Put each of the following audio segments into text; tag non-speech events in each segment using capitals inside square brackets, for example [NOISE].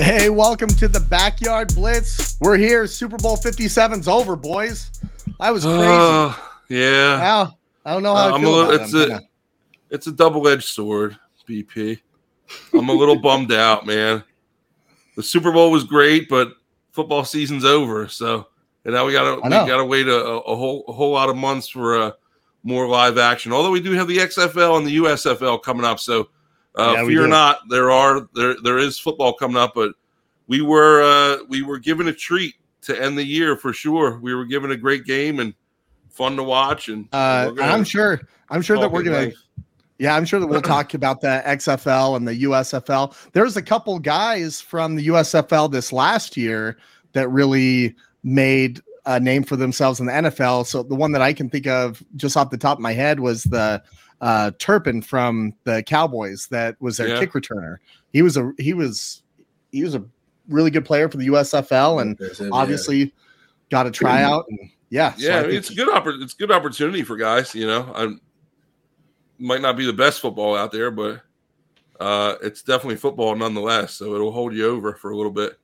Hey, welcome to the Backyard Blitz. We're here. Super Bowl 57's over, boys. I was crazy. Uh, yeah, Wow. I don't know how Uh, I'm a little- it's it. I'm a- it's a double-edged sword, BP. I'm a little bummed out, man. The Super Bowl was great, but football season's over, so and now we gotta we gotta wait a, a, whole a whole lot of months for uh, more live action. Although we do have the XFL and the USFL coming up, so uh, Yeah, fear not, there are there there is football coming up, but we were uh, we were given a treat to end the year for sure. We were given a great game and fun to watch, and Uh, we're and gonna I'm sure. I'm sure that we're gonna. Yeah, I'm sure that we'll talk about the XFL and the USFL. There's a couple guys from the USFL this last year that really made a name for themselves in the NFL. So the one that I can think of just off the top of my head was the uh, Turpin from the Cowboys that was their Yeah. kick returner. He was a he was he was a really good player for the USFL and That's it, yeah. obviously got a tryout and yeah, yeah, I I think- it's a good oppor- it's good opportunity for guys. You know, I might not be the best football out there, but uh, it's definitely football nonetheless. So it'll hold you over for a little bit.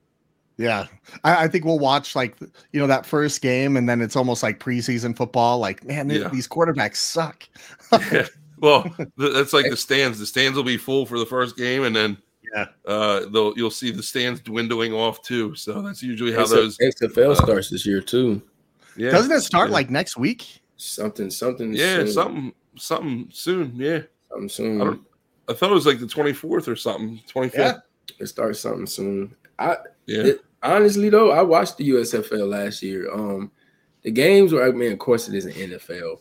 Yeah, I, I think we'll watch like you know that first game, and then it's almost like preseason football. Like, man, th- Yeah. these quarterbacks suck. [LAUGHS] Yeah. Well, [LAUGHS] that's like the stands. The stands will be full for the first game, and then Yeah. uh, they'll you'll see the stands dwindling off too. So that's usually how X- those. XFL uh, starts this year too. Yeah, Doesn't it start yeah. like next week? Something, something. Yeah, soon. something something soon. Yeah, something soon. I don't. I thought it was like the twenty fourth or something. Twenty fifth. Yeah. It starts something soon. I Yeah. It- honestly though, I watched the USFL last year. Um, the games were, I mean, of course, it is an NFL,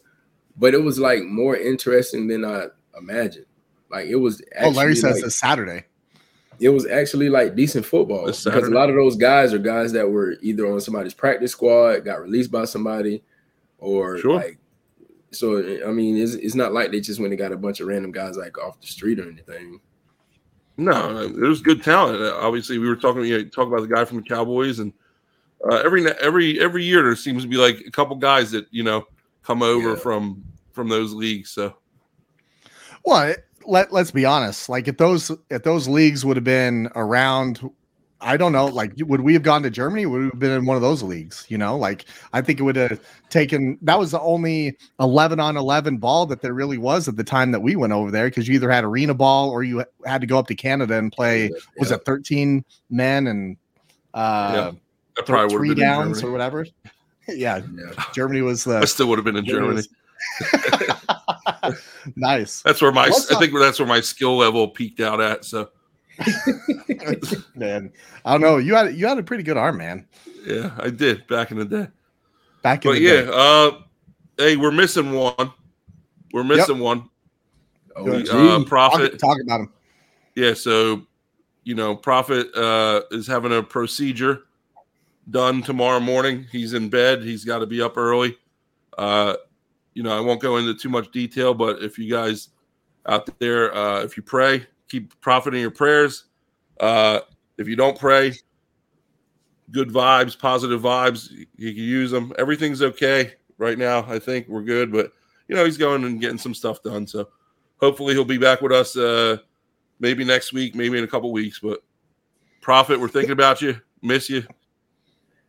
but it was like more interesting than I imagined. Like it was. Oh, Larry says like, this Saturday. It was actually like decent football because a lot of those guys are guys that were either on somebody's practice squad, got released by somebody, or Sure. like. So I mean, it's, it's not like they just went and got a bunch of random guys like off the street or anything. No, there's good talent. Uh, Obviously, we were talking. You know, talk about the guy from the Cowboys, and uh, every every every year there seems to be like a couple guys that you know come over Yeah. from from those leagues. So Well, it- let let's be honest. Like if those if those leagues would have been around, I don't know. Like would we have gone to Germany? Would we have been in one of those leagues? You know, like I think it would have taken. That was the only eleven on eleven ball that there really was at the time that we went over there because you either had arena ball or you had to go up to Canada and play. Was Yeah. it thirteen men and uh, th- probably three would have been in downs or whatever? [LAUGHS] yeah, Yeah. Germany was the. I still would have been in Germany. [LAUGHS] nice. That's where my Let's I think that's where my skill level peaked out at. So [LAUGHS] man. I don't know. You had you had a pretty good arm, man. yeah, I did back in the day. Back in But the yeah, day. uh, hey, we're missing one. We're missing one. Oh, Uh, gee. Talk, Prophet. talk about him. Yeah, so you know, Prophet uh is having a procedure done tomorrow morning. He's in bed. He's got to be up early. Uh, you know, I won't go into too much detail, but if you guys out there, uh, if you pray, keep profiting your prayers. Uh, if you don't pray, good vibes, positive vibes. You can use them. Everything's okay right now. I think we're good, but you know, he's going and getting some stuff done. So hopefully he'll be back with us. Uh, maybe next week, maybe in a couple weeks. But Prophet, we're thinking about you. Miss you.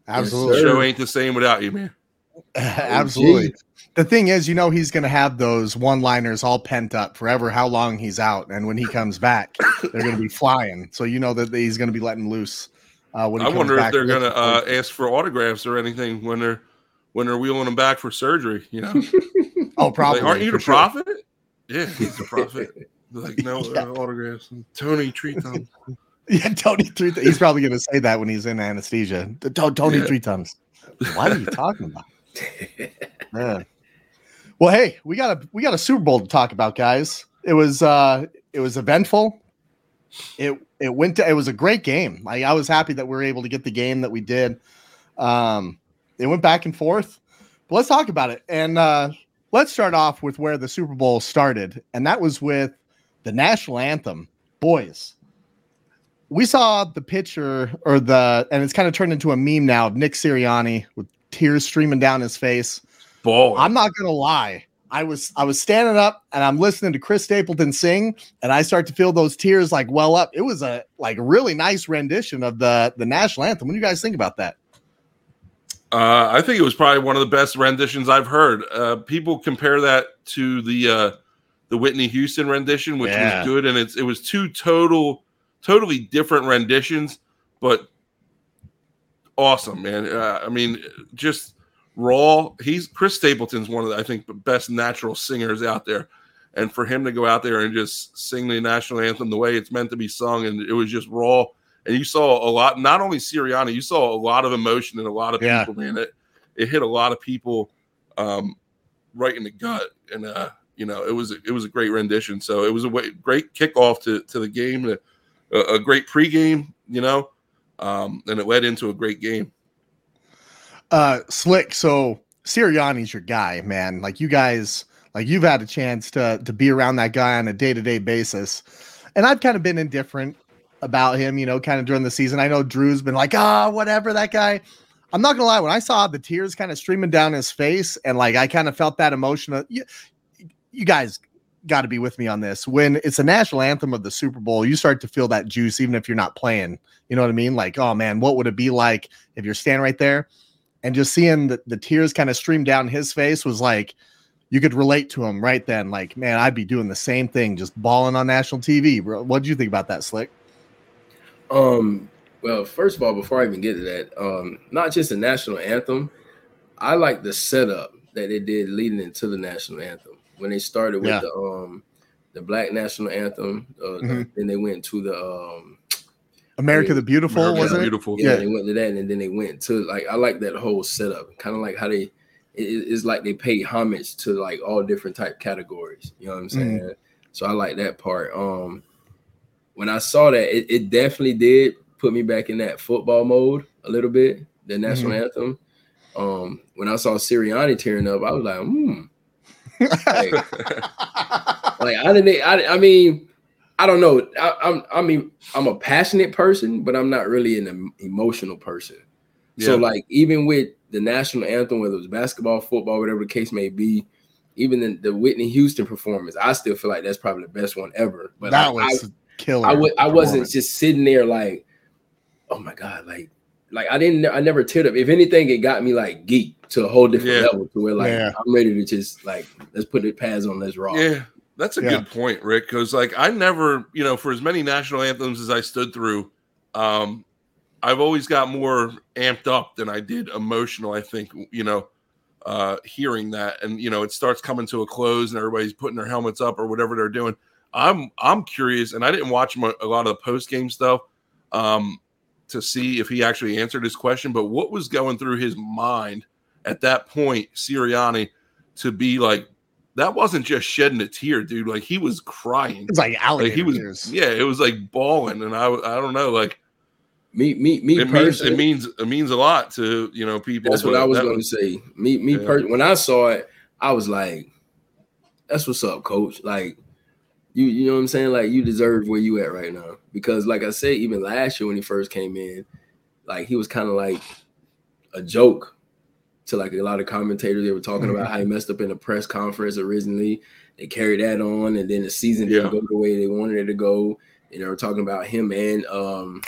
Absolutely. The show ain't the same without you, man. [LAUGHS] Absolutely. The thing is, you know, he's going to have those one liners all pent up forever, how long he's out. And when he comes back, they're going to be flying. So, you know, that he's going to be letting loose. Uh, when he I wonder if they're gonna uh, ask for autographs or anything when they're when they're wheeling him back for surgery. You know, [LAUGHS] oh, probably. like, aren't you the sure. prophet? Yeah, he's the prophet. [LAUGHS] Like no Yeah. uh, autographs. Tony treat them. [LAUGHS] Yeah, Tony three. He's probably going to say that when he's in anesthesia. Tony Yeah. three times. What are you talking about? Yeah. Well, hey, we got a we got a Super Bowl to talk about, guys. It was uh it was eventful. It it went to it was a great game. I, I was happy that we were able to get the game that we did. Um it went back and forth. But let's talk about it. And uh let's start off with where the Super Bowl started, and that was with the national anthem. Boys, we saw the picture or the and it's kind of turned into a meme now of Nick Sirianni with tears streaming down his face. Ball. I'm not gonna lie. I was I was standing up and I'm listening to Chris Stapleton sing, and I start to feel those tears like well up. It was a like really nice rendition of the the national anthem. What do you guys think about that? Uh, I think it was probably one of the best renditions I've heard. Uh, people compare that to the uh, the Whitney Houston rendition, which yeah. was good, and it's it was two total, totally different renditions, but awesome, man. Uh, I mean, just raw. He's Chris Stapleton's one of the, I think the best natural singers out there, and for him to go out there and just sing the national anthem the way it's meant to be sung, and it was just raw and you saw a lot. Not only Sirianni, you saw a lot of emotion in a lot of yeah. people. Man, it it hit a lot of people um, right in the gut, and uh, you know it was it was a great rendition. So it was a way, great kickoff to to the game, a, a great pregame, you know, um, and it led into a great game. Uh, slick. So Sirianni's your guy, man. Like you guys, like you've had a chance to to be around that guy on a day to day basis, and I've kind of been indifferent about him, you know, kind of during the season. I know Drew's been like, ah, oh, whatever, that guy. I'm not gonna lie, when I saw the tears kind of streaming down his face, and like I kind of felt that emotion. Of, you, you guys got to be with me on this. When it's a national anthem of the Super Bowl, you start to feel that juice, even if you're not playing. You know what I mean? Like, oh man, what would it be like if you're standing right there and just seeing the, the tears kind of stream down his face was like you could relate to him right then. Like, man, I'd be doing the same thing, just bawling on national TV. Bro. What do you think about that, Slick? Um, well, first of all, before I even get to that, um, not just the national anthem, I like the setup that they did leading into the national anthem when they started with yeah. the um the black national anthem. Uh, mm-hmm. Then they went to the um America the Beautiful America was it? Beautiful. Yeah, yeah, they went to that, and then they went to like I like that whole setup, kind of like how they it, it's like they pay homage to like all different type categories. You know what I'm mm-hmm. saying? Mm-hmm. So I like that part. Um, when I saw that, it, it, definitely did put me back in that football mode a little bit. The national mm-hmm. anthem. Um, when I saw Sirianni tearing up, I was like, hmm. [LAUGHS] like, like, I didn't. I, I mean, I don't know. I, I'm. I mean, I'm a passionate person, but I'm not really an emotional person. Yeah. So, like, even with the national anthem, whether it was basketball, football, whatever the case may be, even the, the Whitney Houston performance, I still feel like that's probably the best one ever. But that like, was killer. I w- I wasn't just sitting there like, oh my god, like like I didn't I never teared up. If anything, it got me like geek to a whole different yeah. level to where like yeah. I'm ready to just like let's put the pads on, let's rock. Yeah. That's a yeah. good point, Rick. Because like I never, you know, for as many national anthems as I stood through, um, I've always got more amped up than I did emotional. I think, you know, uh, hearing that, and you know, it starts coming to a close, and everybody's putting their helmets up or whatever they're doing. I'm I'm curious, and I didn't watch a lot of the post game stuff um, to see if he actually answered his question. But what was going through his mind at that point, Sirianni, to be like that wasn't just shedding a tear, dude. Like he was crying. It's like like he was, tears. yeah, it was like bawling, and I I don't know, like me me me. It means it means it means a lot to you know people. That's what I was going to say. Me me yeah. per- when I saw it, I was like, "That's what's up, coach." Like you you know what I'm saying? Like you deserve where you at right now. Because like I said, even last year when he first came in, like he was kind of like a joke to like a lot of commentators. They were talking about how he messed up in a press conference originally. They carried that on, and then the season didn't yeah. go the way they wanted it to go. And they were talking about him and um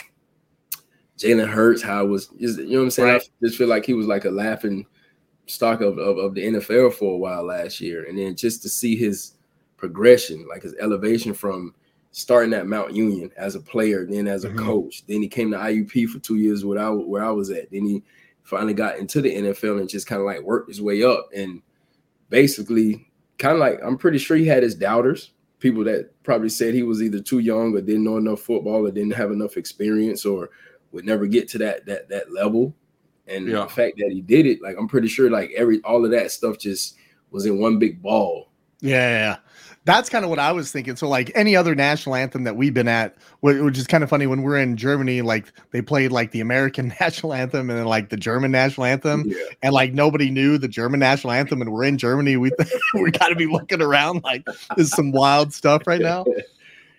Jalen Hurts, how it was you know what I'm saying? Right. I just feel like he was like a laughing stock of, of, of the NFL for a while last year. And then just to see his progression, like his elevation from starting at Mount Union as a player, then as a mm-hmm. coach. Then he came to IUP for two years where I, where I was at. Then he finally got into the NFL and just kind of like worked his way up. And basically, kind of like, I'm pretty sure he had his doubters, people that probably said he was either too young or didn't know enough football or didn't have enough experience or would never get to that that that level. And yeah. the fact that he did it, like I'm pretty sure like every all of that stuff just was in one big ball. Yeah, that's kind of what I was thinking. So, like any other national anthem that we've been at, which is kind of funny when we're in Germany, like they played like the American [LAUGHS] national anthem and then like the German national anthem, yeah. and like nobody knew the German national anthem, and we're in Germany. We [LAUGHS] we got to be looking around like there's some wild stuff right now. [LAUGHS]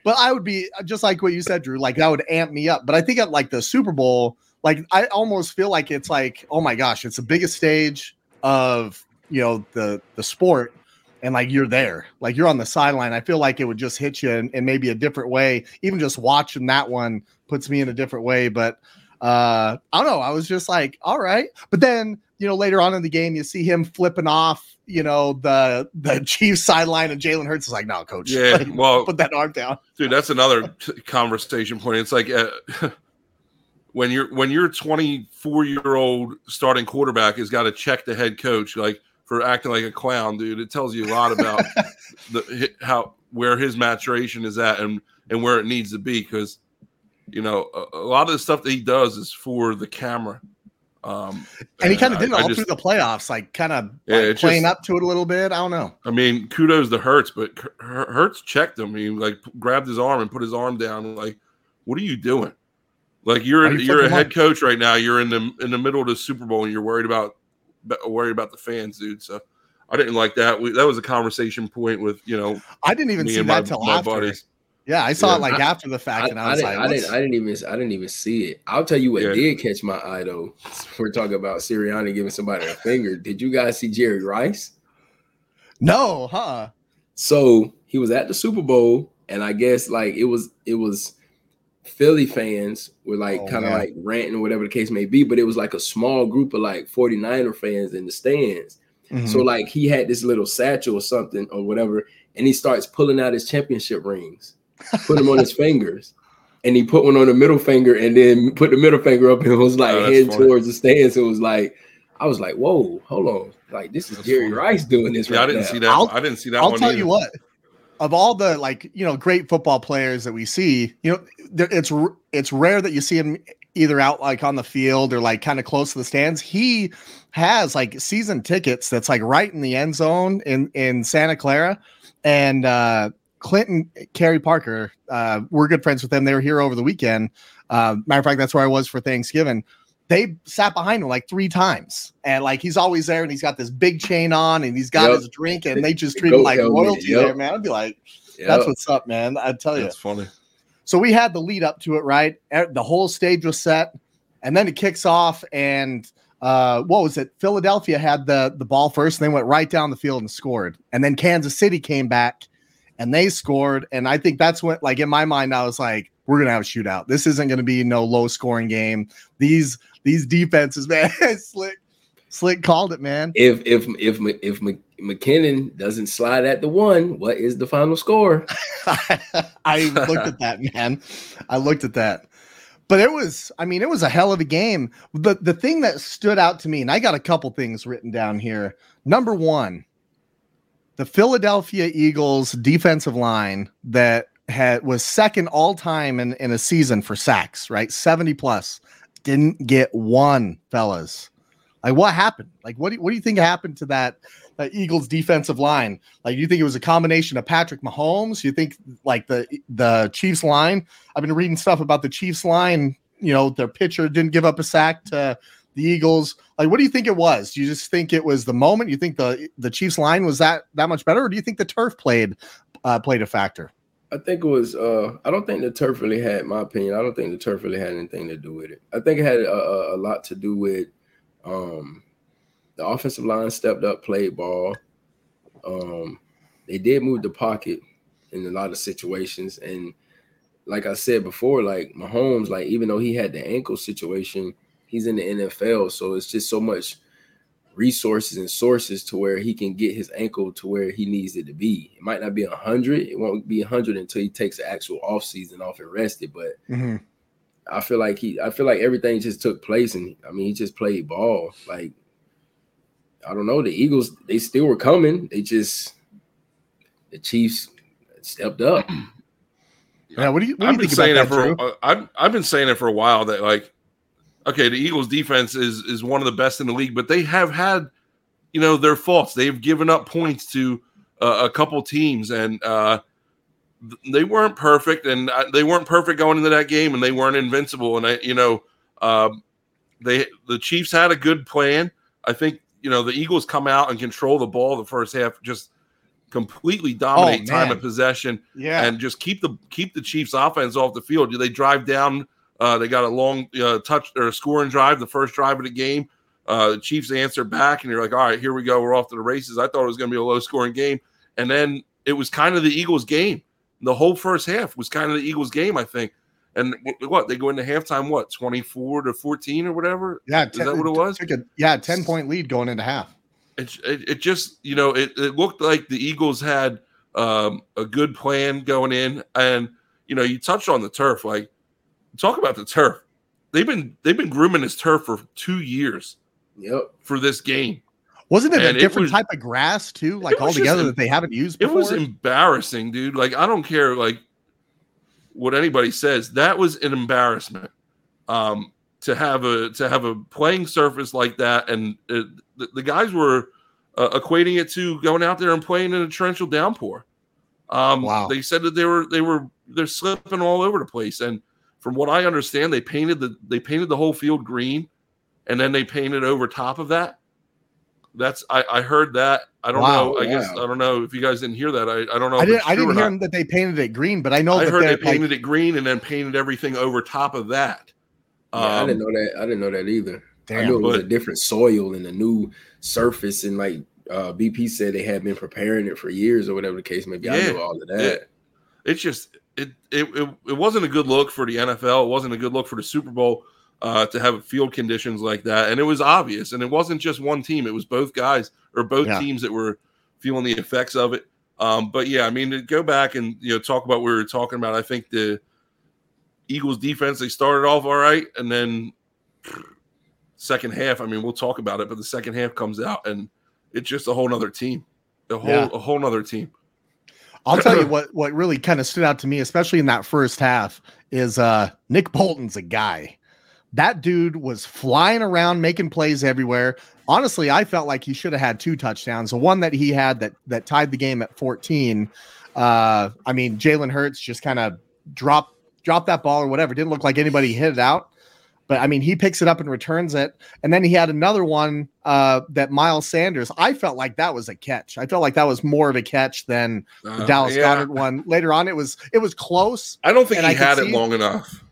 But I would be uh, just like what you said, Drew. Like that would amp me up. But I think at like the Super Bowl, like I almost feel like it's like, oh my gosh, it's the biggest stage of you know the the sport and like you're there, like you're on the sideline. I feel like it would just hit you in, in maybe a different way. Even just watching that one puts me in a different way. But uh, I don't know. I was just like, all right. But then, you know, later on in the game, you see him flipping off, you know, the the [LAUGHS] Chiefs sideline, and Jalen Hurts is like, no, coach. Yeah, [LAUGHS] like, well, put that arm down, dude. That's another [LAUGHS] conversation point. It's like uh, when you're when your 24 year old starting quarterback has got to check the head coach, like for acting like a clown, dude. It tells you a lot about [LAUGHS] the how where his maturation is at and and where it needs to be because you know a, a, lot of the stuff that he does is for the camera. Um, and he kind of did it all just, through the playoffs, like kind of yeah, like playing just, up to it a little bit. I don't know. I mean, kudos to Hurts, but Hurts checked him. He like grabbed his arm and put his arm down. Like, what are you doing? Like you're you you're a head coach right now. You're in the in the middle of the Super Bowl and you're worried about worried about the fans, dude. So I didn't like that. We, that was a conversation point with you know. I didn't even see that my, till after. Buddies. Yeah, I saw yeah, it like I, after the fact, I, and I, I was didn't, like, I didn't, I didn't even, I didn't even see it. I'll tell you what yeah. did catch my eye though. [LAUGHS] We're talking about Sirianni giving somebody a finger. Did you guys see Jerry Rice? No, huh? So he was at the Super Bowl, and I guess like it was, it was Philly fans were like oh, kind of like ranting or whatever the case may be, but it was like a small group of like 49er fans in the stands. Mm-hmm. So like he had this little satchel or something or whatever, and he starts pulling out his championship rings, put them on his [LAUGHS] fingers, and he put one on the middle finger and then put the middle finger up and was like oh, heading funny. towards the stands. It was like I was like, whoa, hold on, like this is that's Jerry funny. Rice doing this. Yeah, right I didn't now. see that. I'll, I didn't see that. I'll tell either. you what of all the like you know great football players that we see, you know, it's it's rare that you see him either out like on the field or like kind of close to the stands. He has like season tickets that's like right in the end zone in in Santa Clara, and uh, Clinton Kerry Parker, uh, we're good friends with them. They were here over the weekend. Uh, matter of fact, that's where I was for Thanksgiving they sat behind him like three times, and like he's always there, and he's got this big chain on, and he's got yep. his drink, and they just treat him like royalty yep. there, man. I'd be like, yep. that's what's up, man. I'd tell you, it's funny. So we had the lead up to it, right? The whole stage was set, and then it kicks off, and uh, what was it? Philadelphia had the the ball first, and they went right down the field and scored, and then Kansas City came back, and they scored, and I think that's what, like in my mind, I was like, we're gonna have a shootout. This isn't gonna be no low scoring game. These these defenses, [LAUGHS] man. Slick, Slick called it, man. If if if if McKinnon doesn't slide at the one, what is the final score? [LAUGHS] I looked at that, man. I looked at that. But it was, I mean, it was a hell of a game. The the thing that stood out to me, and I got a couple things written down here. Number one, the Philadelphia Eagles defensive line that had was second all time in, in a season for sacks, right? 70 plus didn't get one, fellas. Like what happened? Like what do you, what do you think happened to that uh, Eagles defensive line? Like you think it was a combination of Patrick Mahomes? You think like the the Chiefs line? I've been reading stuff about the Chiefs line. You know, their pitcher didn't give up a sack to the Eagles. Like, what do you think it was? Do you just think it was the moment? You think the the Chiefs line was that that much better, or do you think the turf played uh, played a factor? I think it was. Uh, I don't think the turf really had, my opinion. I don't think the turf really had anything to do with it. I think it had a, a lot to do with um, the offensive line stepped up, played ball. Um, they did move the pocket in a lot of situations, and like I said before, like Mahomes, like even though he had the ankle situation, he's in the NFL, so it's just so much resources and sources to where he can get his ankle to where he needs it to be. It might not be a hundred. It won't be a hundred until he takes the actual off season off and rested. But mm-hmm. I feel like he, I feel like everything just took place, and I mean he just played ball. Like I don't know, the Eagles they still were coming. They just the Chiefs stepped up. [CLEARS THROAT] Yeah, what do you? What I've you been saying it for. Uh, I've I've been saying it for a while that like okay, the Eagles defense is is one of the best in the league, but they have had, you know, their faults. They've given up points to uh, a couple teams, and uh, they weren't perfect, and uh, they weren't perfect going into that game, and they weren't invincible. And I, you know, um, they the Chiefs had a good plan. I think you know the Eagles come out and control the ball the first half, just completely dominate oh, time of possession, yeah, and just keep the keep the Chiefs offense off the field. Do they drive down? Uh, they got a long uh, touch or a scoring drive, the first drive of the game. Uh, the Chiefs answer back, and you're like, all right, here we go. We're off to the races. I thought it was going to be a low scoring game. and then it was kind of the Eagles' game. The whole first half was kind of the Eagles' game, I think. And what they go into halftime, what twenty four to fourteen or whatever? Yeah, is that what it was? A, yeah, ten point lead going into half. It, it, it just you know it, it looked like the Eagles had um, a good plan going in, and you know you touched on the turf. Like talk about the turf. They've been they've been grooming this turf for two years. Yep. For this game, wasn't it and a different it was, type of grass too, like altogether that they haven't used before? It was embarrassing, dude. Like I don't care, like what anybody says. That was an embarrassment. Um, to have a to have a playing surface like that, and it, the, the, guys were uh, equating it to going out there and playing in a torrential downpour. Um, wow. They said that they were they were they're slipping all over the place, and from what I understand, they painted the they painted the whole field green, and then they painted over top of that that's I, I heard that. I don't wow, know. I guess I don't know if you guys didn't hear that. I, I don't know. I didn't, I didn't hear them that they painted it green, but I know I that heard they painted like, it green and then painted everything over top of that. Yeah, um, I didn't know that. I didn't know that either. Damn, I knew it was but, a different soil and a new surface, and like uh, BP said, they had been preparing it for years or whatever the case may be. Yeah, I knew all of that. It, it's just it, it it it wasn't a good look for the NFL. It wasn't a good look for the Super Bowl uh, to have field conditions like that. And it was obvious. And it wasn't just one team, it was both guys or both yeah. teams that were feeling the effects of it. Um, but yeah, I mean, to go back and you know talk about what we were talking about, I think the Eagles defense they started off all right, and then second half, I mean, we'll talk about it, but the second half comes out and it's just a whole nother team, a whole yeah. a whole nother team. I'll tell you [CLEARS THROAT] what what really kind of stood out to me, especially in that first half, is uh Nick Bolton's a guy. That dude was flying around making plays everywhere. Honestly, I felt like he should have had two touchdowns. The one that he had that that tied the game at 14. Uh, I mean, Jalen Hurts just kind of dropped dropped that ball or whatever. Didn't look like anybody hit it out. But I mean, he picks it up and returns it. And then he had another one uh, that Miles Sanders. I felt like that was a catch. I felt like that was more of a catch than the uh, Dallas yeah. Goedert one. Later on, it was it was close. I don't think he had it long enough.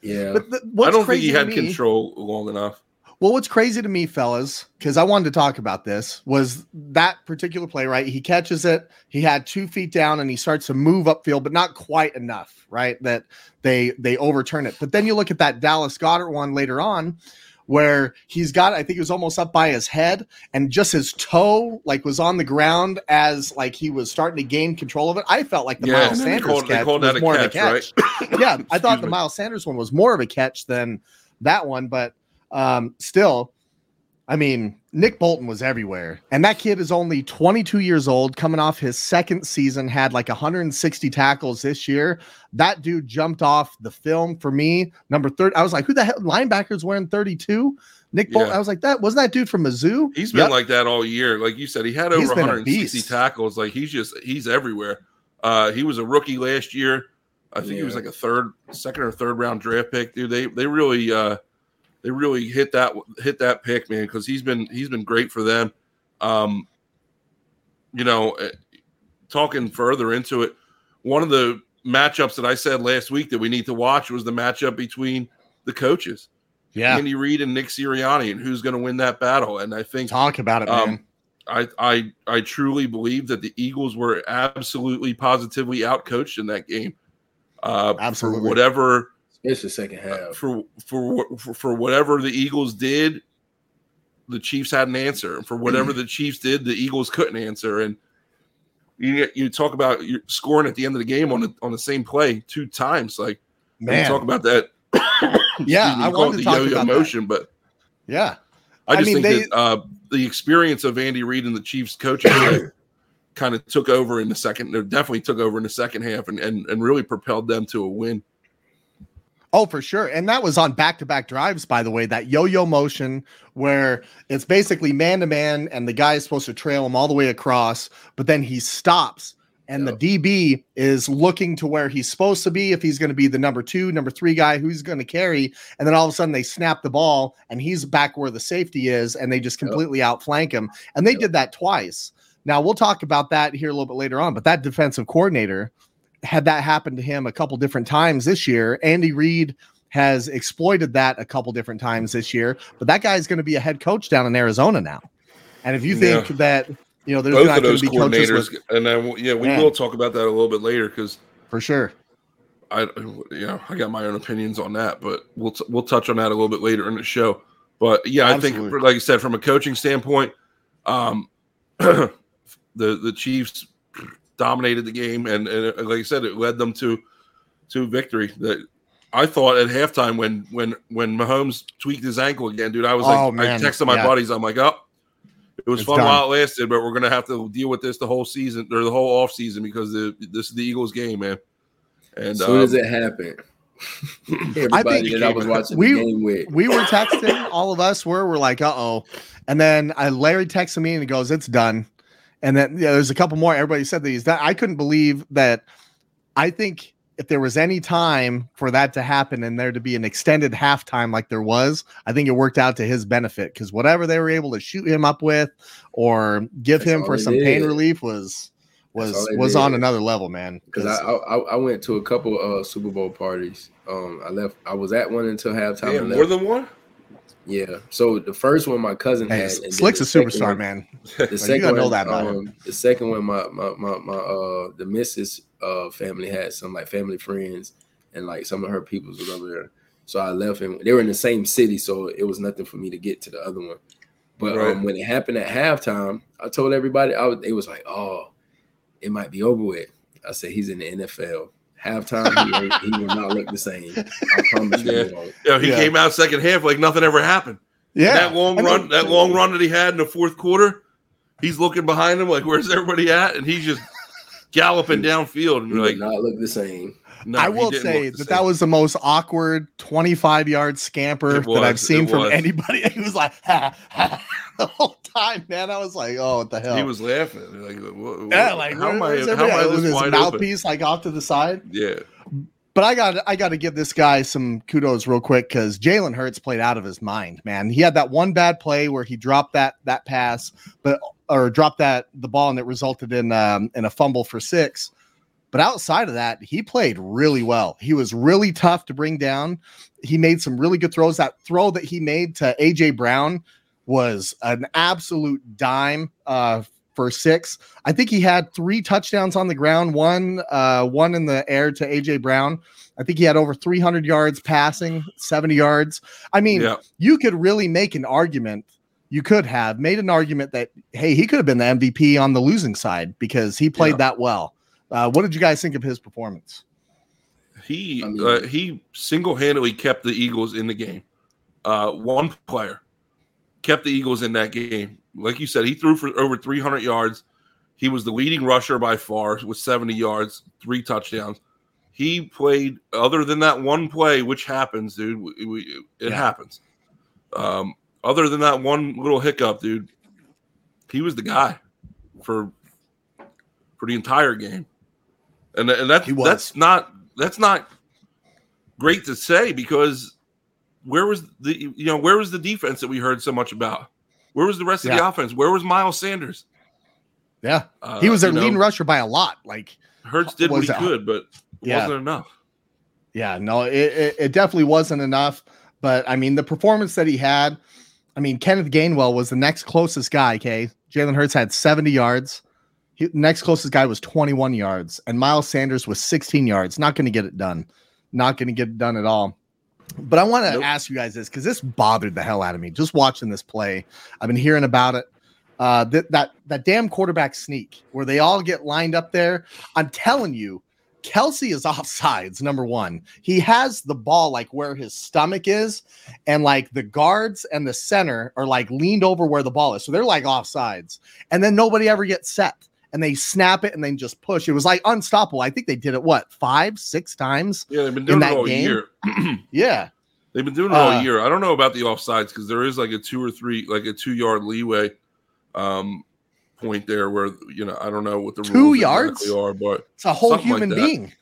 Yeah. But the, I don't think he had me, control long enough. Well, what's crazy to me, fellas, because I wanted to talk about this, was that particular play, right? He catches it, he had two feet down, and he starts to move upfield, but not quite enough, right? That they they overturn it. But then you look at that Dallas Goedert one later on, where he's got, I think he was almost up by his head, and just his toe like was on the ground as like he was starting to gain control of it. I felt like the yeah, Miles Sanders called, catch was more catch, of a catch. Right? [COUGHS] yeah, I thought the Miles Sanders one was more of a catch than that one, but um, still, I mean, Nick Bolton was everywhere. And that kid is only 22 years old, coming off his second season, had like 160 tackles this year. That dude jumped off the film for me. Number 30. I was like, who the hell linebackers wearing 32? Nick Bolton. Yeah. I was like, that wasn't that dude from Mizzou? He's been yep. like that all year. Like you said, he had over 160 tackles. Like he's just he's everywhere. Uh, he was a rookie last year. I think yeah. he was like a third, second or third round draft pick. Dude, they they really uh they really hit that hit that pick, man, because he's been he's been great for them. Um, you know, eh, talking further into it, one of the matchups that I said last week that we need to watch was the matchup between the coaches. Yeah, Andy Reid and Nick Sirianni, and who's going to win that battle. And I think talk about it, um, man. I, I I truly believe that the Eagles were absolutely positively outcoached in that game. Uh, absolutely, whatever it's the second half. For, for for for whatever the Eagles did, the Chiefs had an answer. And for whatever the Chiefs did, the Eagles couldn't answer. And you you talk about your scoring at the end of the game on the on the same play two times. Like man, talk about that. [COUGHS] yeah, I wanted to talk yo-yo about motion, that. but yeah, I just I mean, think they, that uh, the experience of Andy Reid and the Chiefs coaching [COUGHS] kind of took over in the second. They definitely took over in the second half and and, and really propelled them to a win. Oh, for sure. And that was on back to back drives, by the way, that yo yo motion where it's basically man to man and the guy is supposed to trail him all the way across, but then he stops and yep. the DB is looking to where he's supposed to be if he's going to be the number two, number three guy who's going to carry. And then all of a sudden they snap the ball and he's back where the safety is and they just completely yep. outflank him. And they yep. did that twice. Now we'll talk about that here a little bit later on, but that defensive coordinator had that happen to him a couple different times this year. Andy Reid has exploited that a couple different times this year, but that guy's going to be a head coach down in Arizona now. And if you think yeah. that You know, there's both not of those be coordinators, with, and then yeah, we will talk about that a little bit later because for sure. I you know I got my own opinions on that, but we'll t- we'll touch on that a little bit later in the show. But yeah, Absolutely. I think like I said, from a coaching standpoint, um, [CLEARS THROAT] the the Chiefs dominated the game, and, and like I said, it led them to to victory. That I thought at halftime when when when Mahomes tweaked his ankle again, dude, I was like, oh, I texted my yeah. buddies, I'm like, oh, it was it's fun done. while it lasted, but we're gonna have to deal with this the whole season or the whole off season because the, this is the Eagles game, man. And as soon um, as it happened, [LAUGHS] everybody I think that I was [LAUGHS] watching we, we were texting, all of us were, we're like, uh oh. And then I, Larry texted me and he goes, It's done. And then yeah, there's a couple more. Everybody said that. I couldn't believe that. I think if there was any time for that to happen and there to be an extended halftime like there was, I think it worked out to his benefit because whatever they were able to shoot him up with or give That's him for some did. pain relief was was was did. on another level, man. Because I, I, I went to a couple uh Super Bowl parties. Um, I left. I was at one until halftime. Yeah, more than one. Yeah. So the first one my cousin hey, had. Slick's a superstar, one, man. [LAUGHS] The second one, know that um, The second one, my my my, my uh the missus uh family had some like family friends and like some of her peoples was over there. So I left him. They were in the same city, so it was nothing for me to get to the other one. But right. um, when it happened at halftime, I told everybody. I was, it was like, oh, it might be over with. I said he's in the NFL. Halftime, he, he will not look the same. I promise yeah. you. Yeah, he yeah. came out second half like nothing ever happened. Yeah, and that long run, mean, that long run that he had in the fourth quarter, he's looking behind him like, "Where's everybody at?" And he's just galloping downfield, and you're like, not look the same. No, I will say that that was the most awkward 25 yard scamper was, that I've seen from anybody. [LAUGHS] He was like, [LAUGHS] ha, ha, the whole time, man. I was like, oh, what the hell? He was laughing. Like, what, yeah, like, how am I? How am I this his mouthpiece open? like off to the side? Yeah. But I got I got to give this guy some kudos real quick because Jalen Hurts played out of his mind, man. He had that one bad play where he dropped that that pass, but or dropped that the ball and it resulted in um, in a fumble for six. But outside of that, he played really well. He was really tough to bring down. He made some really good throws. That throw that he made to AJ Brown was an absolute dime uh, for six. I think he had three touchdowns on the ground, one uh, one in the air to AJ Brown. I think he had over 300 yards passing, 70 yards. I mean, yeah. you could really make an argument. You could have made an argument that hey, he could have been the MVP on the losing side because he played yeah. that well. Uh, what did you guys think of his performance? He I mean, uh, he single handedly kept the Eagles in the game. Uh, one player kept the Eagles in that game. Like you said, he threw for over 300 yards. He was the leading rusher by far with 70 yards, three touchdowns. He played, other than that one play, which happens, dude. We, we, it yeah. happens. Um, other than that one little hiccup, dude, he was the guy for for the entire game, and and that that's not that's not great to say because where was the you know where was the defense that we heard so much about? Where was the rest of the offense? Where was Miles Sanders? Yeah, uh, he was their leading know, rusher by a lot. Like Hurts did what he could, but it yeah. wasn't enough. Yeah, no, it, it, it definitely wasn't enough. But I mean, the performance that he had. I mean, Kenneth Gainwell was the next closest guy. Okay, Jalen Hurts had 70 yards. He, next closest guy was 21 yards, and Miles Sanders was 16 yards. Not going to get it done. Not going to get it done at all. But I want to nope. ask you guys this because this bothered the hell out of me just watching this play. I've been hearing about it. Uh, that that that damn quarterback sneak where they all get lined up there. I'm telling you, Kelce is [LAUGHS] off sides. Number one, he has the ball like where his stomach is, and like the guards and the center are like leaned over where the ball is, so they're like off sides. And then nobody ever gets set and they snap it and then just push. It was like unstoppable. I think they did it what five, six times. Yeah, they've been doing it all game. year. [CLEARS THROAT] yeah, they've been doing it all uh, year. I don't know about the offsides because there is like a two or three, like a two yard leeway um, point there where you know I don't know what the two yards exactly are, but it's a whole human like being.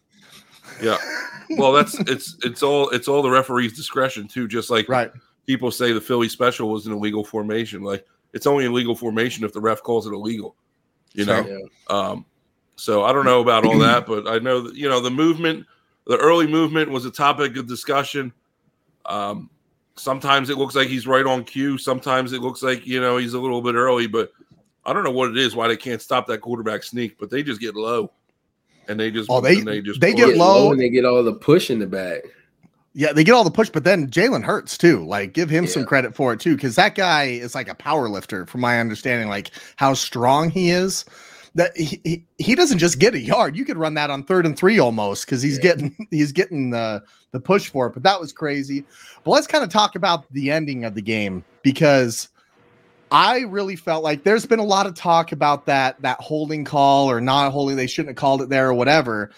Yeah. [LAUGHS] Well, that's it's it's all it's all the referee's discretion too. Just like right. people say the Philly special was an illegal formation. Like it's only illegal formation if the ref calls it illegal you know. Yeah. Um, so I don't know about all that, but I know that you know the movement, the early movement was a topic of discussion. Um, sometimes it looks like he's right on cue. Sometimes it looks like you know he's a little bit early, but I don't know what it is why they can't stop that quarterback sneak, but they just get low, and they just oh they they just they get low and they get all the push in the back. Yeah, they get all the push, but then Jalen Hurts too. Like, give him yeah. some credit for it too, because that guy is like a power lifter, from my understanding. Like how strong he is. That he, he, he doesn't just get a yard. You could run that on third and three almost because he's yeah. getting [LAUGHS] he's getting the the push for it. But that was crazy. But let's kind of talk about the ending of the game because I really felt like there's been a lot of talk about that that holding call or not holding. They shouldn't have called it there or whatever.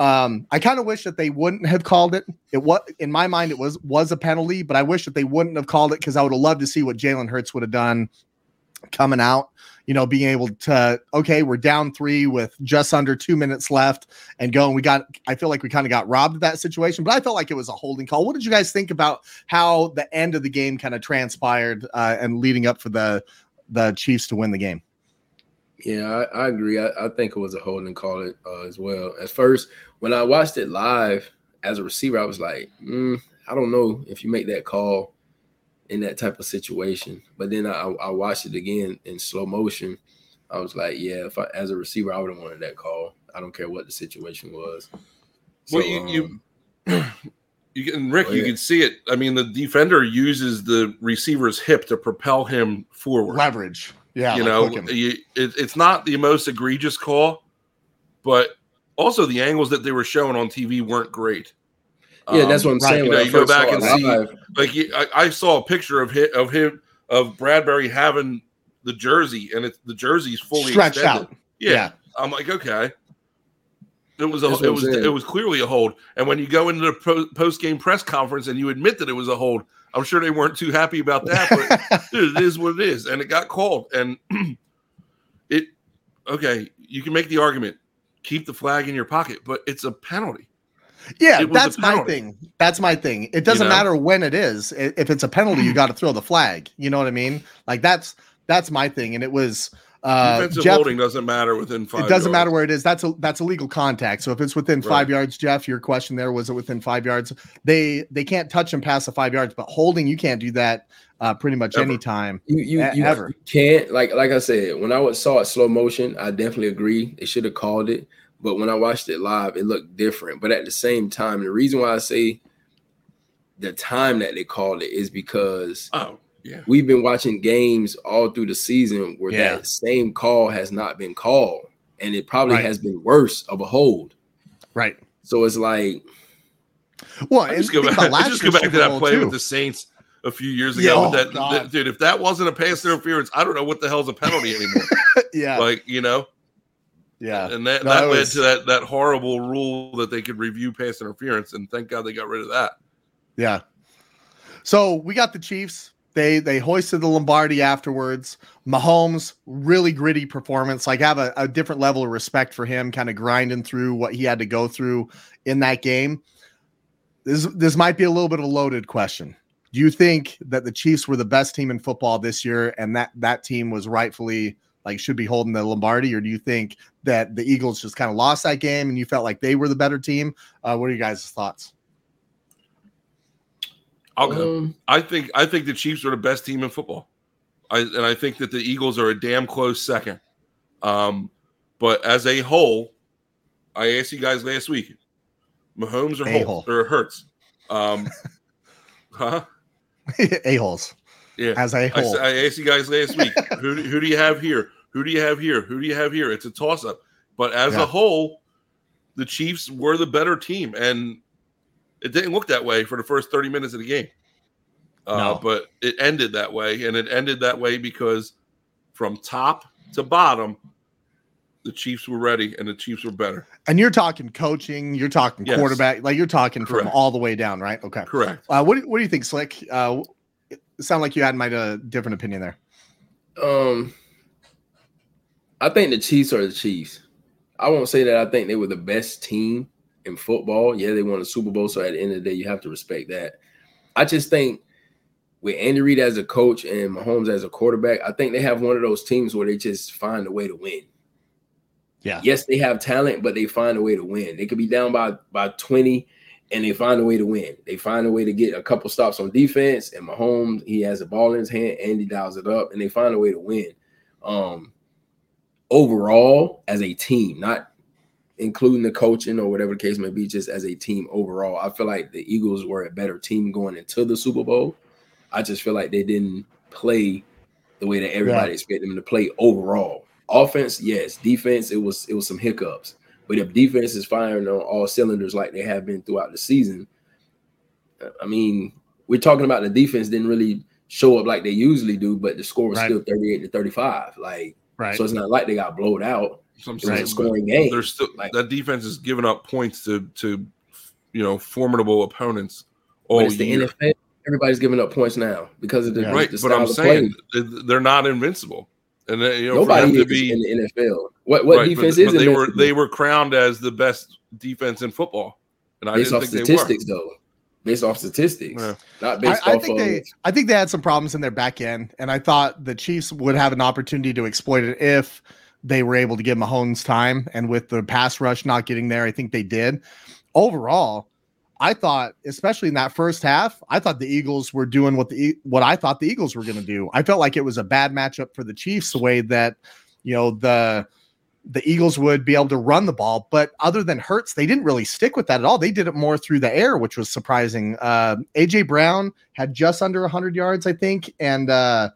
Um, I kind of wish that they wouldn't have called it. It was in my mind, it was was a penalty, but I wish that they wouldn't have called it because I would have loved to see what Jalen Hurts would have done coming out. You know, being able to okay, we're down three with just under two minutes left and going. We got. I feel like we kind of got robbed of that situation, but I felt like it was a holding call. What did you guys think about how the end of the game kind of transpired uh, and leading up for the the Chiefs to win the game? Yeah, I, I agree. I, I, think it was a holding call it, uh, as well. At first, when I watched it live as a receiver, I was like, mm, I don't know if you make that call in that type of situation. But then I, I watched it again in slow motion. I was like, yeah, if I, as a receiver, I would have wanted that call. I don't care what the situation was. So, well, you, um, you, [CLEARS THROAT] you can Rick, you can see it. I mean, the defender uses the receiver's hip to propel him forward. Leverage. Yeah, you like know, you, it, it's not the most egregious call, but also the angles that they were showing on TV weren't great. Yeah, that's um, what I'm saying. You, know, you go back and see, like, I, I, saw a picture of him, of him of Bradberry having the jersey, and it's the jersey's fully stretched extended. out. Yeah. yeah. I'm like, okay. It was a, it was it was clearly a hold. And when you go into the post game press conference and you admit that it was a hold, I'm sure they weren't too happy about that. But dude, [LAUGHS] it is what it is, and it got called. And [CLEARS THROAT] it okay, you can make the argument keep the flag in your pocket, but it's a penalty. Yeah, that's my thing. That's my thing. It doesn't you know? matter when it is. If it's a penalty, you [CLEARS THROAT] got to throw the flag. You know what I mean? Like that's that's my thing. And it was uh, Defensive Jeff, holding doesn't matter within five. It doesn't yards. matter where it is. That's a that's illegal contact. So if it's within five right. yards, Jeff, your question there was it within five yards? They they can't touch and pass the five yards, but holding you can't do that uh, pretty much ever. any time. You you, you ever can't like like I said when I saw it slow motion, I definitely agree. They should have called it, but when I watched it live, it looked different. But at the same time, the reason why I say the time that they called it is because oh yeah. We've been watching games all through the season where yeah. that same call has not been called, and it probably right. has been worse of a hold. Right. So it's like, well, I just go back, just go back to that play too. with the Saints a few years ago. Yeah, oh, that, that, dude, if that wasn't a pass interference, I don't know what the hell's a penalty anymore. [LAUGHS] yeah. Like, you know. Yeah. And that, no, that led was... to that that horrible rule that they could review pass interference. And thank God they got rid of that. Yeah. So we got the Chiefs they they hoisted the Lombardi afterwards. Mahomes really gritty performance. Like have a, a different level of respect for him, kind of grinding through what he had to go through in that game. This this might be a little bit of a loaded question. Do you think that the Chiefs were the best team in football this year, and that that team was rightfully like should be holding the Lombardi, or do you think that the Eagles just kind of lost that game and you felt like they were the better team? Uh, what are you guys' thoughts? I'll go. Um, I think I think the Chiefs are the best team in football. I, and I think that the Eagles are a damn close second. Um, but as a whole, I asked you guys last week, Mahomes or Holt, or Hurts. Um, [LAUGHS] huh? [LAUGHS] a holes. Yeah. As a whole. I, I, asked you guys last week, [LAUGHS] who, who do you have here? Who do you have here? Who do you have here? It's a toss up. But as yeah. a whole, the Chiefs were the better team. And it didn't look that way for the first 30 minutes of the game. Uh, no. But it ended that way. And it ended that way because from top to bottom, the Chiefs were ready and the Chiefs were better. And you're talking coaching, you're talking yes. quarterback, like you're talking Correct. from all the way down, right? Okay. Correct. Uh, what, what do you think, Slick? Uh, it sounded like you had might a different opinion there. Um, I think the Chiefs are the Chiefs. I won't say that I think they were the best team in football. Yeah, they won a Super Bowl, so at the end of the day, you have to respect that. I just think with Andy Reid as a coach and Mahomes as a quarterback, I think they have one of those teams where they just find a way to win. Yeah. Yes, they have talent, but they find a way to win. They could be down by by 20 and they find a way to win. They find a way to get a couple stops on defense and Mahomes, he has a ball in his hand and he dials it up and they find a way to win. Um overall as a team, not including the coaching or whatever the case may be, just as a team overall. I feel like the Eagles were a better team going into the Super Bowl. I just feel like they didn't play the way that everybody yeah. expected them to play overall. Offense, yes. Defense, it was it was some hiccups. But if defense is firing on all cylinders like they have been throughout the season, I mean, we're talking about the defense didn't really show up like they usually do, but the score was right. still 38 to 35. Like, right. so it's not like they got blowed out. So it was scoring game. There's still like, that defense is giving up points to to you know formidable opponents all it's year. The NFL, everybody's giving up points now because of the right. The but I'm saying play. they're not invincible, and they, you know, nobody is be, in the NFL. What what right, defense but, is? But they were they were crowned as the best defense in football, and I based didn't off think statistics though. Based off statistics, yeah. not based I, I think of, they. I think they had some problems in their back end, and I thought the Chiefs would have an opportunity to exploit it if they were able to give Mahomes time. And with the pass rush not getting there, I think they did. Overall, I thought, especially in that first half, I thought the Eagles were doing what the what I thought the Eagles were going to do. I felt like it was a bad matchup for the Chiefs, the way that you know the the Eagles would be able to run the ball, but other than Hurts, they didn't really stick with that at all. They did it more through the air, which was surprising. Uh, AJ Brown had just under 100 yards, I think, and uh,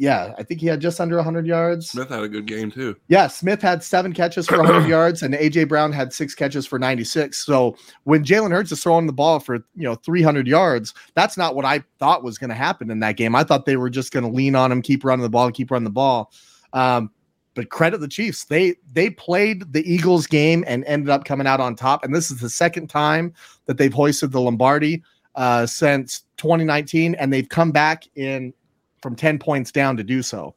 yeah, I think he had just under 100 yards. Smith had a good game too. Yeah, Smith had seven catches for 100 [CLEARS THROAT] yards, and AJ Brown had six catches for 96. So when Jalen Hurts is throwing the ball for you know 300 yards, that's not what I thought was going to happen in that game. I thought they were just going to lean on him, keep running the ball, keep running the ball. Um, but credit the Chiefs. They they played the Eagles game and ended up coming out on top. And this is the second time that they've hoisted the Lombardi uh, since 2019, and they've come back in from 10 points down to do so.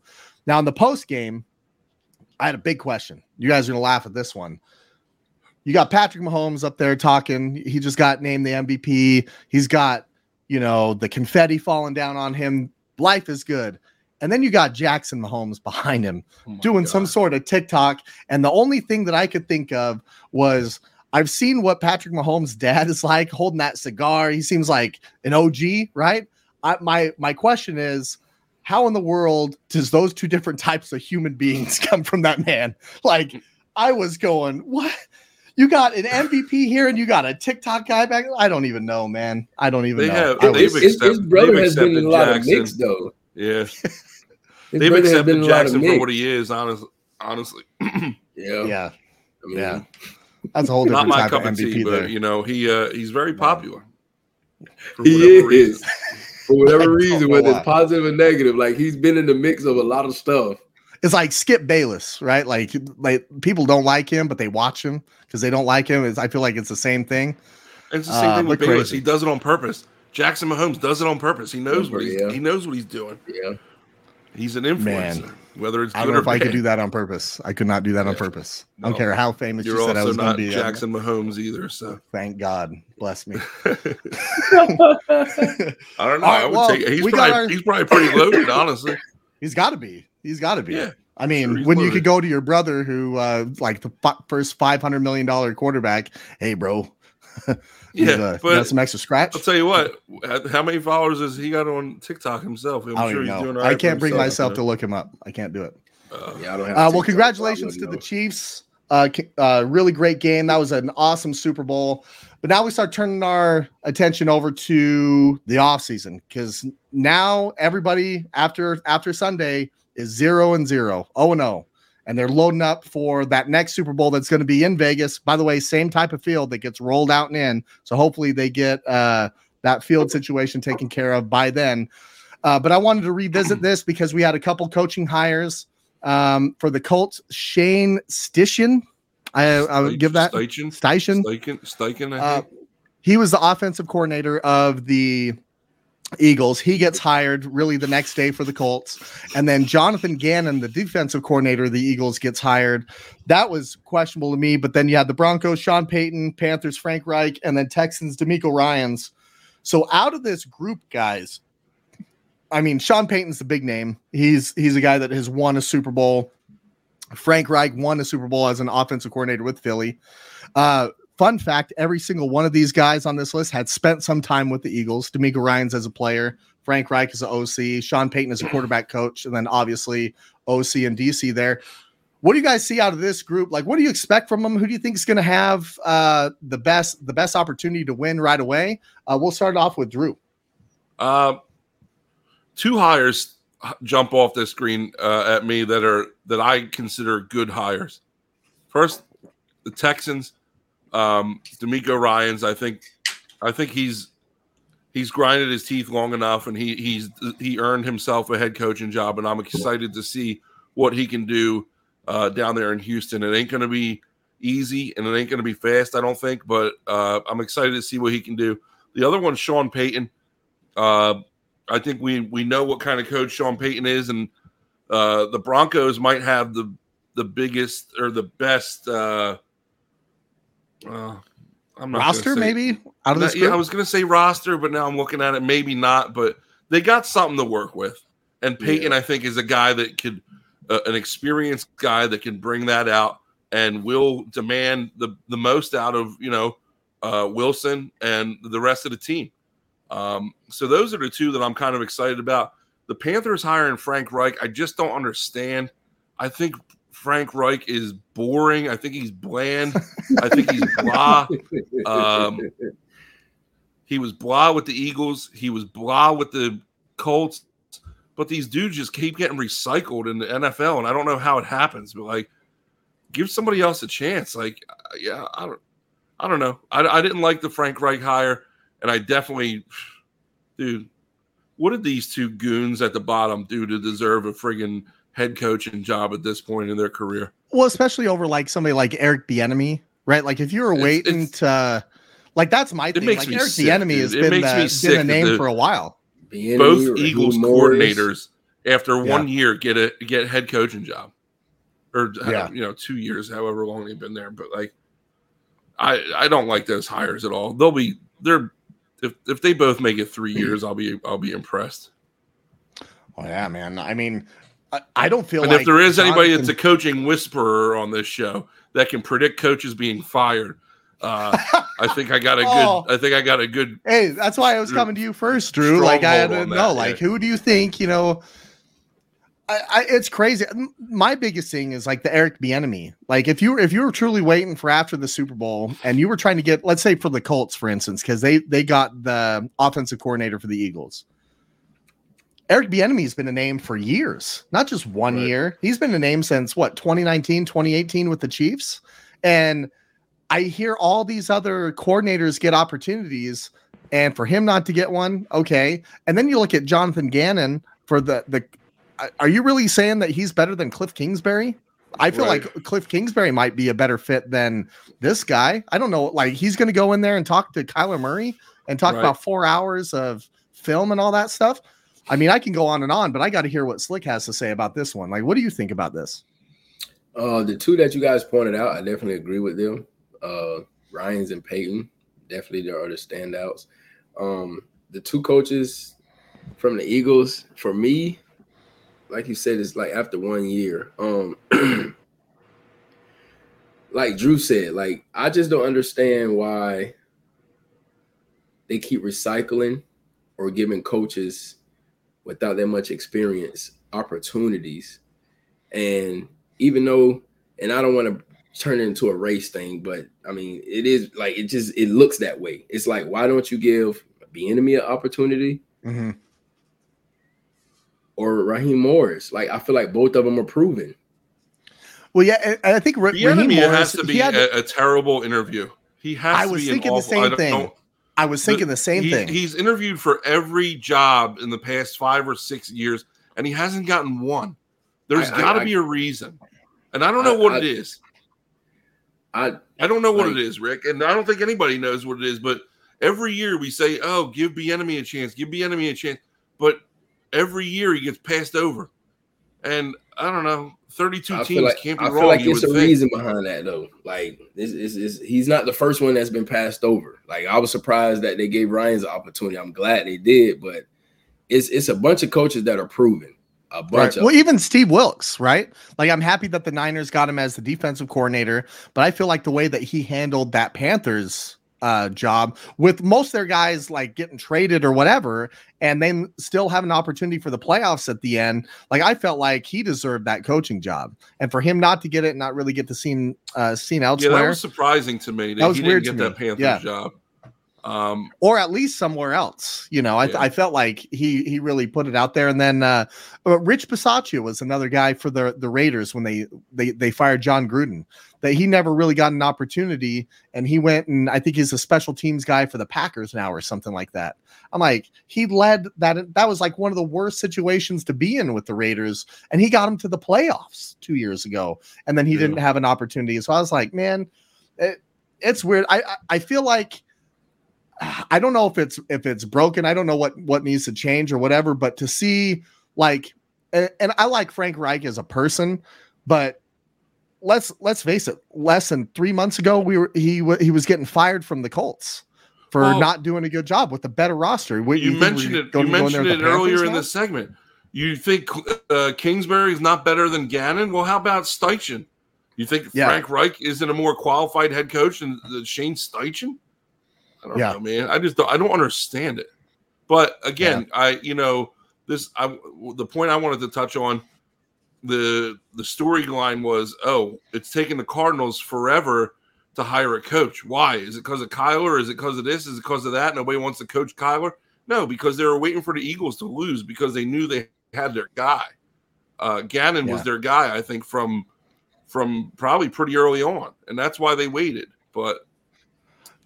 Now, in the post game, I had a big question. You guys are going to laugh at this one. You got Patrick Mahomes up there talking. He just got named the MVP. He's got, you know, the confetti falling down on him. Life is good. And then you got Jackson Mahomes behind him oh doing God. some sort of TikTok. And the only thing that I could think of was I've seen what Patrick Mahomes' dad is like holding that cigar. He seems like an OG, right? I, my my question is, how in the world does those two different types of human beings [LAUGHS] come from that man? Like, I was going, what? You got an MVP here and you got a TikTok guy back. I don't even know, man. I don't even they know. Have, his, accept, his, brother has been in a lot Jackson. of mix, though. Yeah. they've accepted Jackson for what he is, honestly. honestly. [CLEARS THROAT] yeah. Yeah. I mean, yeah. That's a whole different not my cup of tea, but you know, he uh he's very popular. [LAUGHS] He is. Reason for whatever reason, whether it's positive or negative. Like he's been in the mix of a lot of stuff. It's like Skip Bayless, right? Like, like people don't like him, but they watch him because they don't like him. It's, I feel like it's the same thing. It's the same uh, thing with Bayless. Crazy. He does it on purpose. Jackson Mahomes does it on purpose. He knows what he's, yeah. he knows what he's doing. Yeah, he's an influencer. Man. Whether it's I don't know if bad. I could do that on purpose. I could not do that yeah. on purpose. No. I don't care how famous You're you said I was going to be. Jackson Mahomes either. So thank God, bless me. [LAUGHS] I don't know. Right, I would well, take. He's probably our... he's probably pretty loaded, honestly. [LAUGHS] He's got to be. He's got to be. Yeah. I mean, sure when loaded. you could go to your brother, who uh, like the first five hundred million dollar quarterback, hey, bro. [LAUGHS] yeah, uh, but got some extra scratch. I'll tell you what. How many followers has he got on TikTok himself? I'm I sure he's know. doing. Right I can't bring myself to look him up. I can't do it. Uh, yeah, I don't have. Uh, well, congratulations to the Chiefs. Uh, uh, really great game. That was an awesome Super Bowl. But now we start turning our attention over to the offseason because now everybody after after Sunday is zero and zero, oh and oh and they're loading up for that next Super Bowl that's going to be in Vegas. By the way, same type of field that gets rolled out and in. So hopefully they get uh, that field situation taken care of by then. Uh, but I wanted to revisit [CLEARS THROAT] this because we had a couple coaching hires um, for the Colts. Shane Steichen, I, I would give that Steichen. Steichen. Steichen. Steichen uh, he was the offensive coordinator of the Eagles. He gets hired really the next day for the Colts. And then Jonathan Gannon, the defensive coordinator of the Eagles, gets hired. That was questionable to me. But then you had the Broncos, Sean Payton, Panthers, Frank Reich, and then Texans, DeMeco Ryans. So out of this group, guys, I mean, Sean Payton's the big name. He's he's a guy that has won a Super Bowl. Frank Reich won a Super Bowl as an offensive coordinator with Philly. Uh, Fun fact every single one of these guys on this list had spent some time with the Eagles. DeMeco Ryans as a player, Frank Reich as an OC, Sean Payton as a quarterback coach, and then obviously OC and DC there. what do you guys see out of this group? Like, what do you expect from them? Who do you think is going to have uh, the best the best opportunity to win right away? Uh, we'll start off with Drew. Uh, two hires jump off the screen uh, at me that are that I consider good hires. First, the Texans, um, DeMeco Ryans. I think I think he's he's grinded his teeth long enough, and he he's he earned himself a head coaching job, and I'm excited to see what he can do uh, down there in Houston. It ain't going to be easy and it ain't going to be fast, I don't think, but uh, I'm excited to see what he can do. The other one, Sean Payton. Uh, I think we we know what kind of coach Sean Payton is, and uh, the Broncos might have the the biggest or the best. Uh, I'm not roster, maybe out of this. Yeah, I was going to say roster, but now I'm looking at it, maybe not. But they got something to work with, and Payton, yeah. I think, is a guy that could uh, an experienced guy that can bring that out and will demand the the most out of you know uh, Wilson and the rest of the team. Um, so those are the two that I'm kind of excited about. The Panthers hiring Frank Reich, I just don't understand. I think Frank Reich is boring. I think he's bland. I think he's [LAUGHS] blah. Um, he was blah with the Eagles. He was blah with the Colts but these dudes just keep getting recycled in the NFL, and I don't know how it happens. But like, give somebody else a chance. Like, uh, yeah, I don't, I don't know. I, I didn't like the Frank Reich hire, and I definitely, dude, what did these two goons at the bottom do to deserve a friggin' head coaching job at this point in their career? Well, especially over like somebody like Eric Bieniemy, right? Like if you were waiting it's, it's, to, like that's my thing. Like Eric sick, Bieniemy has been, the, been a name the, for a while both Eagles coordinators after yeah. one year get a get head coaching job, or uh, yeah. you know two years, however long they've been there. But like, I I don't like those hires at all. They'll be they're if if they both make it three mm-hmm. years, I'll be I'll be impressed. Oh yeah, man. I mean, I, I don't feel. And like if there is Jonathan... anybody that's a coaching whisperer on this show that can predict coaches being fired, uh, I think I got a good. [LAUGHS] oh. I think I got a good. Hey, that's why I was coming to you first, Drew. Like I had to know, that, like yeah. who do you think? You know, I, I, it's crazy. My biggest thing is like the Eric Bieniemy. Like if you were if you were truly waiting for after the Super Bowl and you were trying to get, let's say for the Colts, for instance, because they they got the offensive coordinator for the Eagles. Eric Bieniemy has been a name for years, not just one right. year. He's been a name since what 2019, 2018 with the Chiefs, and I hear all these other coordinators get opportunities, and for him not to get one, okay. And then you look at Jonathan Gannon for the the. Uh, are you really saying that he's better than Cliff Kingsbury? I feel right. like Cliff Kingsbury might be a better fit than this guy. I don't know. Like he's going to go in there and talk to Kyler Murray and talk right. about four hours of film and all that stuff. I mean, I can go on and on, but I got to hear what Slick has to say about this one. Like, what do you think about this? Uh, the two that you guys pointed out, I definitely agree with them uh, Ryans and Payton, Definitely, are the standouts. Um, the two coaches from the Eagles, for me, like you said, it's like after one year. Um, [CLEARS THROAT] like Drew said, like I just don't understand why they keep recycling or giving coaches without that much experience opportunities. And even though, and I don't want to turn it into a race thing, but I mean, it is like it just it looks that way. It's like, why don't you give Bieniemy an opportunity? Mm-hmm. Or Raheem Morris? Like, I feel like both of them are proven. Well, yeah, I think Ra- Raheem Morris has to be a, a, terrible interview. He has. I was thinking the same thing. I was thinking the, the same he, thing. He's interviewed for every job in the past five or six years, and he hasn't gotten one. There's got to be a reason, and I don't know I, what I, it is. I I don't know what like, it is, Rick, and I don't think anybody knows what it is. But every year we say, "Oh, give Bieniemy a chance, give Bieniemy a chance," but every year he gets passed over, and I don't know. Thirty-two teams like, can't be I wrong. I feel like there's a think. reason behind that, though. Like this is he's not the first one that's been passed over. Like I was surprised that they gave Ryans opportunity. I'm glad they did, but it's it's a bunch of coaches that are proven a bunch right. Well, even Steve Wilks, right? Like I'm happy that the Niners got him as the defensive coordinator, but I feel like the way that he handled that Panthers uh, job with most of their guys like getting traded or whatever, and then still have an opportunity for the playoffs at the end. Like I felt like he deserved that coaching job, and for him not to get it, not really get the scene uh, seen elsewhere. Yeah, that was surprising to me. That, that was he weird didn't get that Panthers yeah. job. Um, or at least somewhere else. You know, I, yeah. I felt like he he really put it out there. And then uh, Rich Bisaccia was another guy for the the Raiders when they they they fired Jon Gruden that he never really got an opportunity. And he went and I think he's a special teams guy for the Packers now or something like that. I'm like, he led that. That was like one of the worst situations to be in with the Raiders. And he got him to the playoffs two years ago. And then he yeah. didn't have an opportunity. So I was like, man, it, it's weird. I, I feel like. I don't know if it's if it's broken. I don't know what what needs to change or whatever. But to see like, and, and I like Frank Reich as a person, but let's let's face it. Less than three months ago, we were he he was getting fired from the Colts for not doing a good job with a better roster. What, you, you mentioned it. You mentioned it earlier in the segment. You think uh, Kingsbury is not better than Gannon? Well, how about Steichen? You think yeah. Frank Reich isn't a more qualified head coach than, than Shane Steichen? I don't yeah. know, man. I just don't, I don't understand it. But again, yeah. I you know this I the point I wanted to touch on the the storyline was oh it's taken the Cardinals forever to hire a coach. Why? Is it because of Kyler? Is it because of this? Is it because of that? Nobody wants to coach Kyler. No, because they were waiting for the Eagles to lose because they knew they had their guy. Uh, Gannon yeah. was their guy, I think, from from probably pretty early on, and that's why they waited. But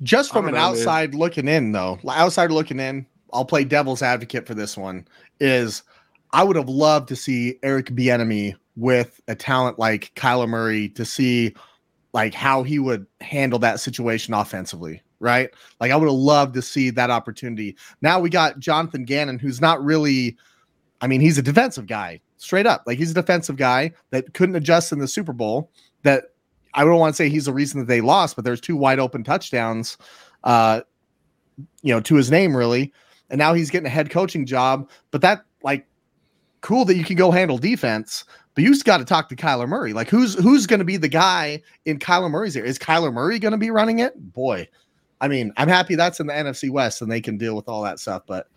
just from an know, outside man. looking in, though, outside looking in, I'll play devil's advocate for this one. Is I would have loved to see Eric Bieniemy with a talent like Kyler Murray to see like how he would handle that situation offensively, right? Like I would have loved to see that opportunity. Now we got Jonathan Gannon, who's not really, I mean, he's a defensive guy, straight up. Like he's a defensive guy that couldn't adjust in the Super Bowl. That I don't want to say he's the reason that they lost, but there's two wide open touchdowns, uh, you know, to his name really. And now he's getting a head coaching job. But that like cool that you can go handle defense, but you just got to talk to Kyler Murray. Like who's who's going to be the guy in Kyler Murray's ear? Is Kyler Murray going to be running it? Boy, I mean, I'm happy that's in the NFC West and they can deal with all that stuff. But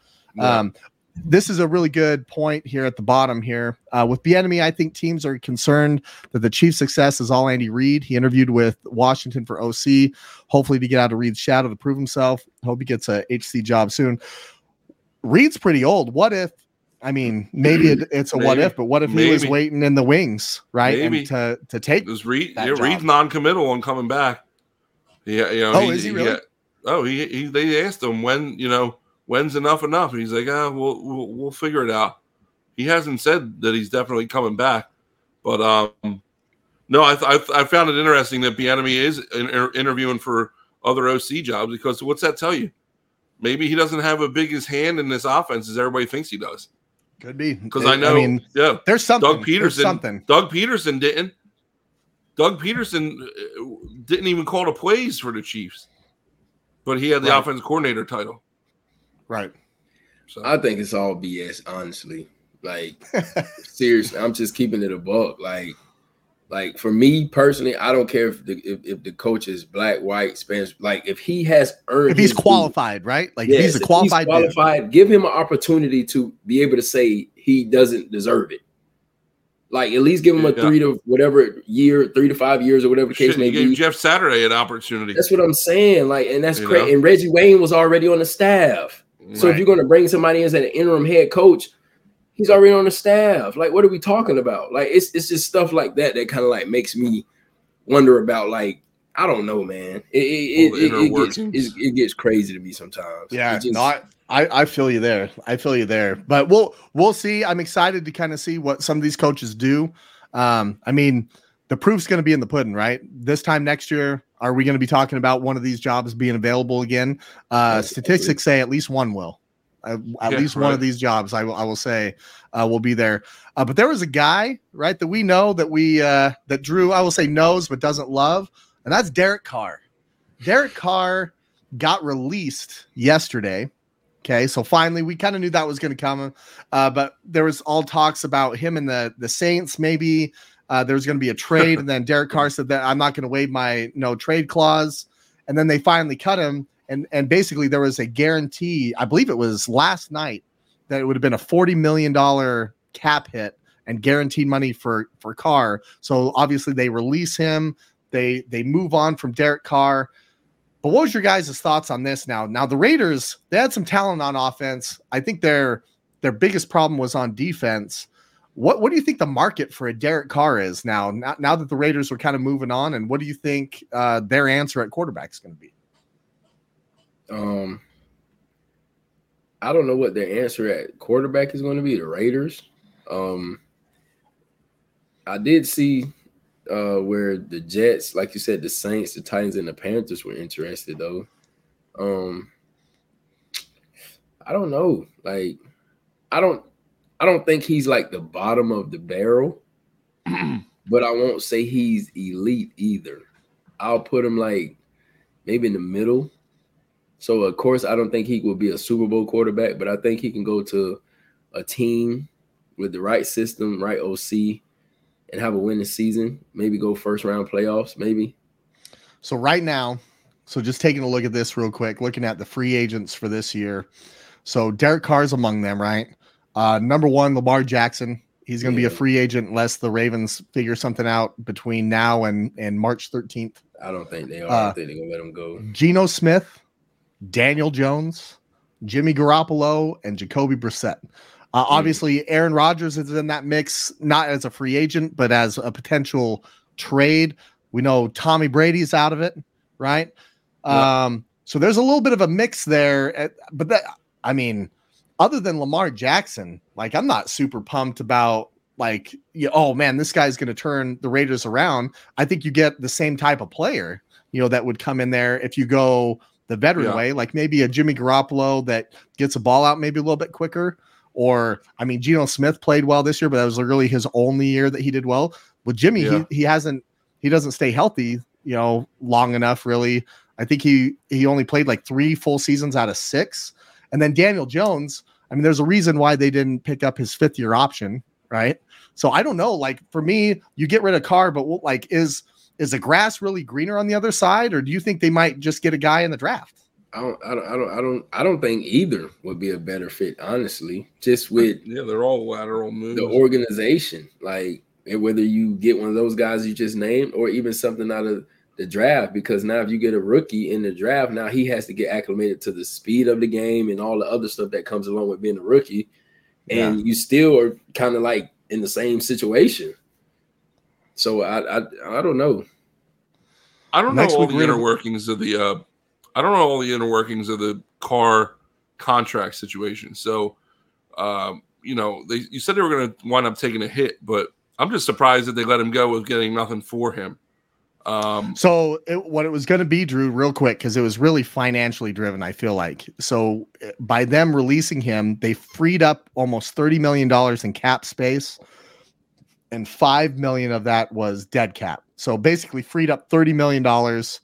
um, yeah. This is a really good point here at the bottom here. Uh, with Bieniemy, I think teams are concerned that the chief success is all Andy Reid. He interviewed with Washington for OC, hopefully to get out of Reid's shadow to prove himself. Hope he gets a HC job soon. Reid's pretty old. What if I mean, maybe it, [CLEARS THROAT] it's a maybe, what if, but what if maybe. he was waiting in the wings, right? Maybe. And to to take was Reid, yeah, job. Reid's non-committal on coming back. Yeah, you know, oh, he, is he really? He, oh, he, he they asked him when, you know, when's enough enough? And he's like, ah, we'll, we'll we'll figure it out. He hasn't said that he's definitely coming back, but um, no, I I, I found it interesting that Bieniemy is in, interviewing for other OC jobs because what's that tell you? Maybe he doesn't have a big hand in this offense as everybody thinks he does. Could be because I know. I mean, yeah, there's something. Doug Pederson. Something. Doug Pederson didn't. Doug Pederson uh, didn't even call the plays for the Chiefs, but he had the right. offensive coordinator title. Right. So I think it's all BS. Honestly, like [LAUGHS] seriously, I'm just keeping it a buck. Like like for me personally, I don't care if the if, if the coach is black, white, Spanish. Like if he has earned, if he's qualified, right? Like yes, he's a qualified, he's qualified. Give him an opportunity to be able to say he doesn't deserve it. Like at least give him a yeah. three to whatever year, three to five years or whatever the case Shit, may be. Jeff Saturday an opportunity. That's what I'm saying. Like, and that's great. And Reggie Wayne was already on the staff. So right. if you're going to bring somebody in as an interim head coach, He's already on the staff. Like, what are we talking about? Like, it's it's just stuff like that that kind of like makes me wonder about like I don't know, man. It it, it, it, gets, it, gets crazy to me sometimes. Yeah, just, not. I, I feel you there. I feel you there. But we'll we'll see. I'm excited to kind of see what some of these coaches do. Um, I mean, the proof's going to be in the pudding, right? This time next year, are we going to be talking about one of these jobs being available again? Uh, statistics say at least one will. Uh, at yeah, least right. one of these jobs, I will, I will say, uh, will be there. Uh, but there was a guy, right, that we know that we uh, that Drew, I will say, knows but doesn't love, and that's Derek Carr. Derek Carr got released yesterday. Okay, so finally, we kind of knew that was going to come, uh, but there was all talks about him and the the Saints. Maybe uh, there's going to be a trade, [LAUGHS] and then Derek Carr said that I'm not going to waive my no trade clause and then they finally cut him. And and basically there was a guarantee. I believe it was last night that it would have been a forty million dollar cap hit and guaranteed money for for Carr. So obviously they release him. They they move on from Derek Carr. But what was your guys' thoughts on this now? Now the Raiders, they had some talent on offense. I think their their biggest problem was on defense. What what do you think the market for a Derek Carr is now? Now, now that the Raiders are kind of moving on, and what do you think uh, their answer at quarterback is going to be? Um, I don't know what their answer at quarterback is going to be. The Raiders. Um, I did see uh, where the Jets, like you said, the Saints, the Titans, and the Panthers were interested though. Um, I don't know. Like, I don't I don't think he's like the bottom of the barrel, [CLEARS THROAT] but I won't say he's elite either. I'll put him like maybe in the middle. So of course, I don't think he will be a Super Bowl quarterback, but I think he can go to a team with the right system, right OC, and have a winning season. Maybe go first round playoffs, maybe. So right now, so just taking a look at this real quick, looking at the free agents for this year. So Derek Carr's among them, right? Uh, number one, Lamar Jackson. He's going to yeah. be a free agent unless the Ravens figure something out between now and, and March 13th. I don't think they are. Uh, I think they're going to let him go. Geno Smith, Daniel Jones, Jimmy Garoppolo, and Jacoby Brissett. Uh, mm. Obviously, Aaron Rodgers is in that mix, not as a free agent, but as a potential trade. We know Tommy Brady's out of it, right? Yeah. Um, so there's a little bit of a mix there, eh, but that I mean, other than Lamar Jackson, like I'm not super pumped about like, you, oh man, this guy's going to turn the Raiders around. I think you get the same type of player, you know, that would come in there if you go the veteran yeah. way, like maybe a Jimmy Garoppolo that gets a ball out maybe a little bit quicker. Or, I mean, Geno Smith played well this year, but that was really his only year that he did well. With Jimmy, yeah. he, he hasn't, he doesn't stay healthy, you know, long enough really. I think he he only played like three full seasons out of six. And then Daniel Jones, I mean, there's a reason why they didn't pick up his fifth year option, right? So I don't know. Like for me, you get rid of Carr, but like is is the grass really greener on the other side, or do you think they might just get a guy in the draft? I don't, I don't, I don't, I don't, I don't think either would be a better fit, honestly. Just with [LAUGHS] yeah, they're all lateral moves. The organization, like whether you get one of those guys you just named, or even something out of the draft because now if you get a rookie in the draft, now he has to get acclimated to the speed of the game and all the other stuff that comes along with being a rookie. And yeah. you still are kind of like in the same situation. So I I, I don't know. I don't Next know all the inner workings of the uh I don't know all the inner workings of the Carr contract situation. So um, you know, they you said they were gonna wind up taking a hit, but I'm just surprised that they let him go with getting nothing for him. Um, so it, what it was going to be, Drew, real quick, because it was really financially driven. I feel like so eh, by them releasing him, they freed up almost thirty million dollars in cap space, and five million of that was dead cap. So basically, freed up thirty million dollars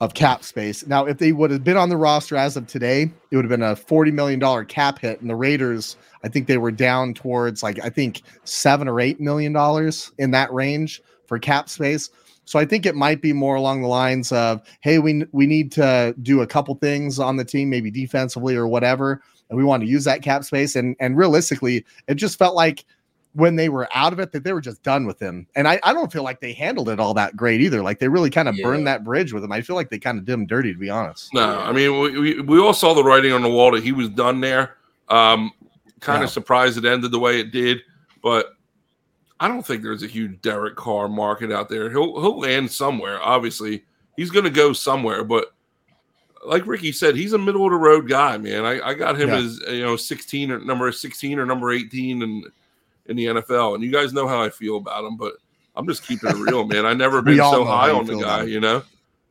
of cap space. Now, if they would have been on the roster as of today, it would have been a forty million dollar cap hit, and the Raiders, I think they were down towards like I think seven or eight million dollars in that range for cap space. So I think it might be more along the lines of, hey, we we need to do a couple things on the team, maybe defensively or whatever, and we want to use that cap space. And and realistically, it just felt like when they were out of it that they were just done with him. And I, I don't feel like they handled it all that great either. Like they really kind of yeah. burned that bridge with him. I feel like they kind of did him dirty, to be honest. No, I mean we, we, we all saw the writing on the wall that he was done there. Um, kind yeah. of surprised it ended the way it did, but I don't think there's a huge Derek Carr market out there. He'll he'll land somewhere. Obviously, he's going to go somewhere. But like Ricky said, he's a middle of the road guy, man. I, I got him yeah. as you know 16 or number 16 or number 18 in in the NFL, and you guys know how I feel about him. But I'm just keeping it real, man. I never [LAUGHS] been so high on the guy. You know,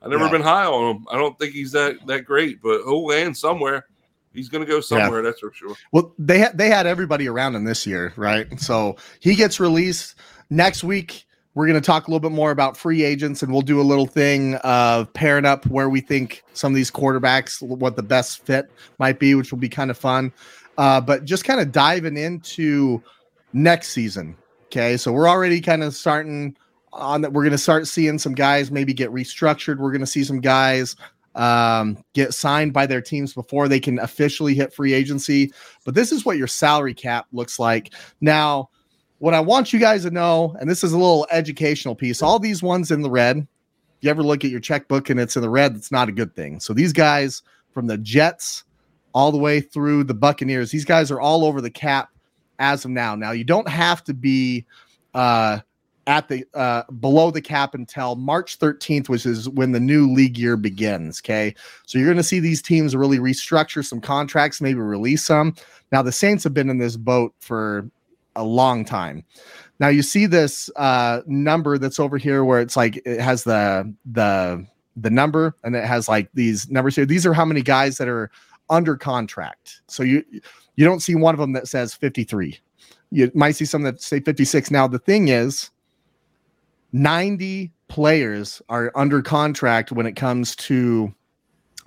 I never yeah. been high on him. I don't think he's that that great, but he'll land somewhere he's going to go somewhere. Yeah. That's for sure. Well, they had they had everybody around him this year, right? So he gets released next week. We're going to talk a little bit more about free agents, and we'll do a little thing of pairing up where we think some of these quarterbacks, what the best fit might be, which will be kind of fun. Uh, but just kind of diving into next season. Okay, so we're already kind of starting on that we're going to start seeing some guys maybe get restructured. We're going to see some guys um, get signed by their teams before they can officially hit free agency. But this is what your salary cap looks like. Now, what I want you guys to know, and this is a little educational piece, all these ones in the red, you ever look at your checkbook and it's in the red, that's not a good thing. So these guys from the Jets all the way through the Buccaneers, these guys are all over the cap as of now. Now, you don't have to be uh, at the uh, below the cap until March 13th, which is when the new league year begins. Okay. So you're going to see these teams really restructure some contracts, maybe release some. Now, the Saints have been in this boat for a long time. Now you see this uh, number that's over here where it's like it has the the the number and it has like these numbers here. These are how many guys that are under contract. So you you don't see one of them that says 53. You might see some that say 56. Now the thing is 90 players are under contract when it comes to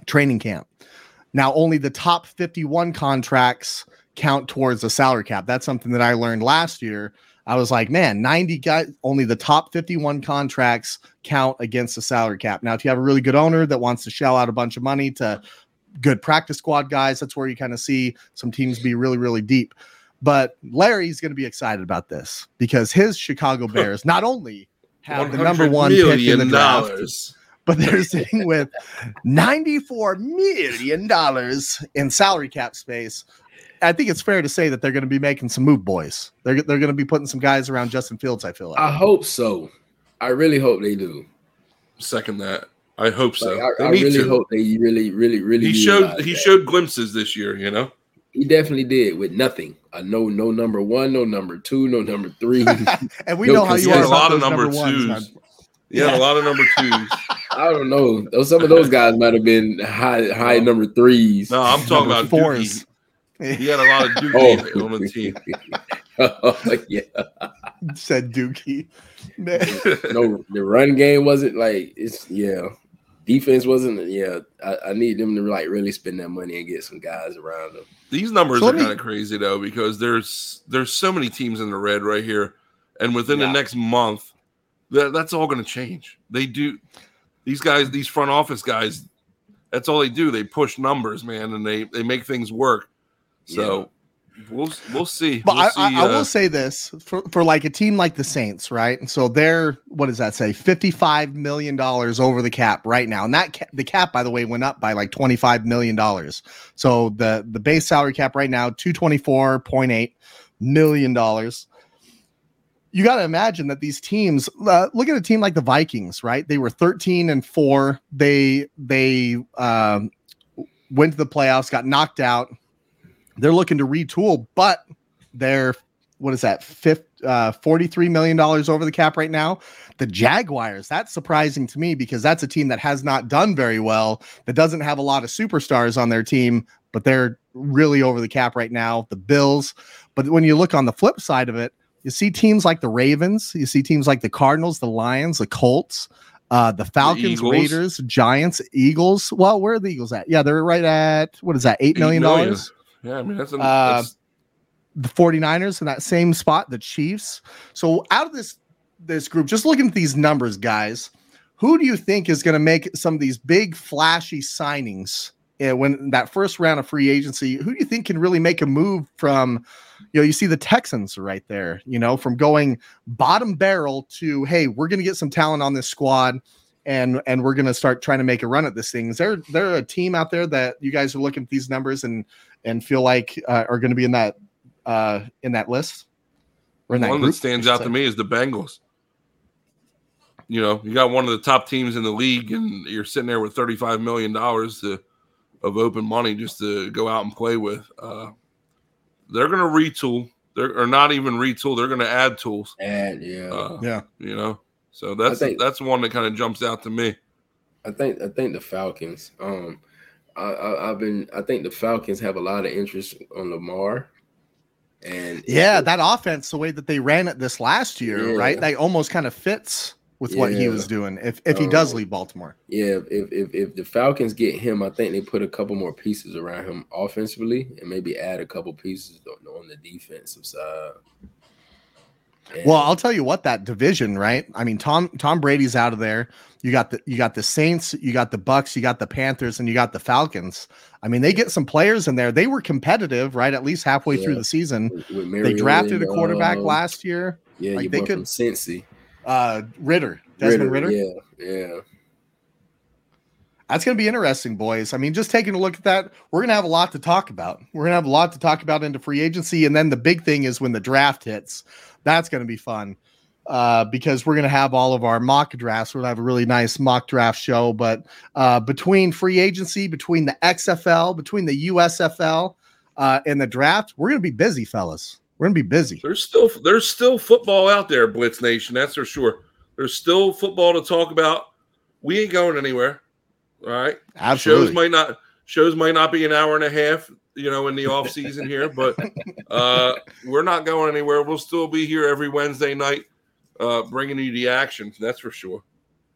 training camp. Now, only the top 51 contracts count towards the salary cap. That's something that I learned last year. I was like, man, 90 guys, only the top 51 contracts count against the salary cap. Now, if you have a really good owner that wants to shell out a bunch of money to good practice squad guys, that's where you kind of see some teams be really, really deep. But Larry's going to be excited about this because his Chicago Bears not only have the number one pick in the draft. Dollars. But they're [LAUGHS] sitting with $94 million in salary cap space. I think it's fair to say that they're going to be making some move boys. They're, they're going to be putting some guys around Justin Fields, I feel like. I hope so. I really hope they do. Second that. I hope so. Like, I, I really to. hope they really, really, really. He showed he that. showed glimpses this year, you know. He definitely did with nothing. I know no number one, no number two, no number three. [LAUGHS] and we no know how you are. A lot of number, number twos. Yeah, yeah, a lot of number twos. I don't know. Some of those guys might have been high high number threes. No, I'm talking about fours. Dookie. He had a lot of [LAUGHS] Dookie oh. on the team. [LAUGHS] oh, yeah. Said Dookie. no, the run game wasn't like it's yeah defense wasn't. Yeah, I, I, need them to like really spend that money and get some guys around them. These numbers so are kind of crazy though because there's there's so many teams in the red right here, and within yeah. the next month, that that's all going to change. They do these guys, these front office guys. That's all they do. They push numbers, man, and they they make things work. So We'll we'll see. But we'll I, see, I, I, will uh, say this for, for like a team like the Saints, right? And So they're what does that say? Fifty five million dollars over the cap right now, and that ca- the cap, by the way, went up by like twenty five million dollars. So the the base salary cap right now two twenty four point eight million dollars. You got to imagine that these teams. Uh, look at a team like the Vikings, right? They were thirteen and four. They they um, went to the playoffs, got knocked out they're looking to retool, but they're what is that? Fifth, uh, $43 million over the cap right now. The Jaguars, that's surprising to me because that's a team that has not done very well, that doesn't have a lot of superstars on their team, but they're really over the cap right now. The Bills. But when you look on the flip side of it, you see teams like the Ravens, you see teams like the Cardinals, the Lions, the Colts, uh, the Falcons, the Raiders, Giants, Eagles. Well, where are the Eagles at? Yeah, they're right at what is that? Eight million dollars. Yeah, I mean that's, an, uh, that's the 49ers in that same spot, the Chiefs. So out of this this group, just looking at these numbers, guys, who do you think is going to make some of these big flashy signings uh, when that first round of free agency? Who do you think can really make a move from? You know, you see the Texans right there. You know, from going bottom barrel to hey, we're going to get some talent on this squad and and we're gonna start trying to make a run at this thing. Is there there a team out there that you guys are looking at these numbers and and feel like uh, are going to be in that uh, in that list or in that one group, that stands out say. to me is the Bengals. You know, you got one of the top teams in the league, and you're sitting there with 35 million dollars to of open money just to go out and play with. Uh, they're going to retool. They're or not even retool. They're going to add tools. And yeah, uh, yeah, you know. So that's think, that's one that kind of jumps out to me. I think I think the Falcons. Um, I, have been. I think the Falcons have a lot of interest on Lamar, and yeah, that offense, the way that they ran it this last year, yeah. right? That almost kind of fits with yeah. what he was doing. If if he um, does leave Baltimore, yeah. If, if if the Falcons get him, I think they put a couple more pieces around him offensively, and maybe add a couple pieces on the defensive side. Well, I'll tell you what that division, right? I mean, Tom Tom Brady's out of there. You got the you got the Saints, you got the Bucs, you got the Panthers, and you got the Falcons. I mean, they get some players in there. They were competitive, right? At least halfway yeah. through the season. With, with they drafted a quarterback uh, last year. Yeah, like they could Cincy. Uh, Ridder, Desmond Ritter, Ridder. Yeah, yeah. That's going to be interesting, boys. I mean, just taking a look at that, we're going to have a lot to talk about. We're going to have a lot to talk about into free agency, and then the big thing is when the draft hits. That's going to be fun uh, because we're going to have all of our mock drafts. We'll have a really nice mock draft show. But uh, between free agency, between the XFL, between the USFL, uh, and the draft, we're going to be busy, fellas. We're going to be busy. There's still there's still football out there, Blitz Nation. That's for sure. There's still football to talk about. We ain't going anywhere. All right. Absolutely. Shows might not shows might not be an hour and a half you know, in the off season here, but uh, we're not going anywhere. We'll still be here every Wednesday night, uh, bringing you the action. That's for sure.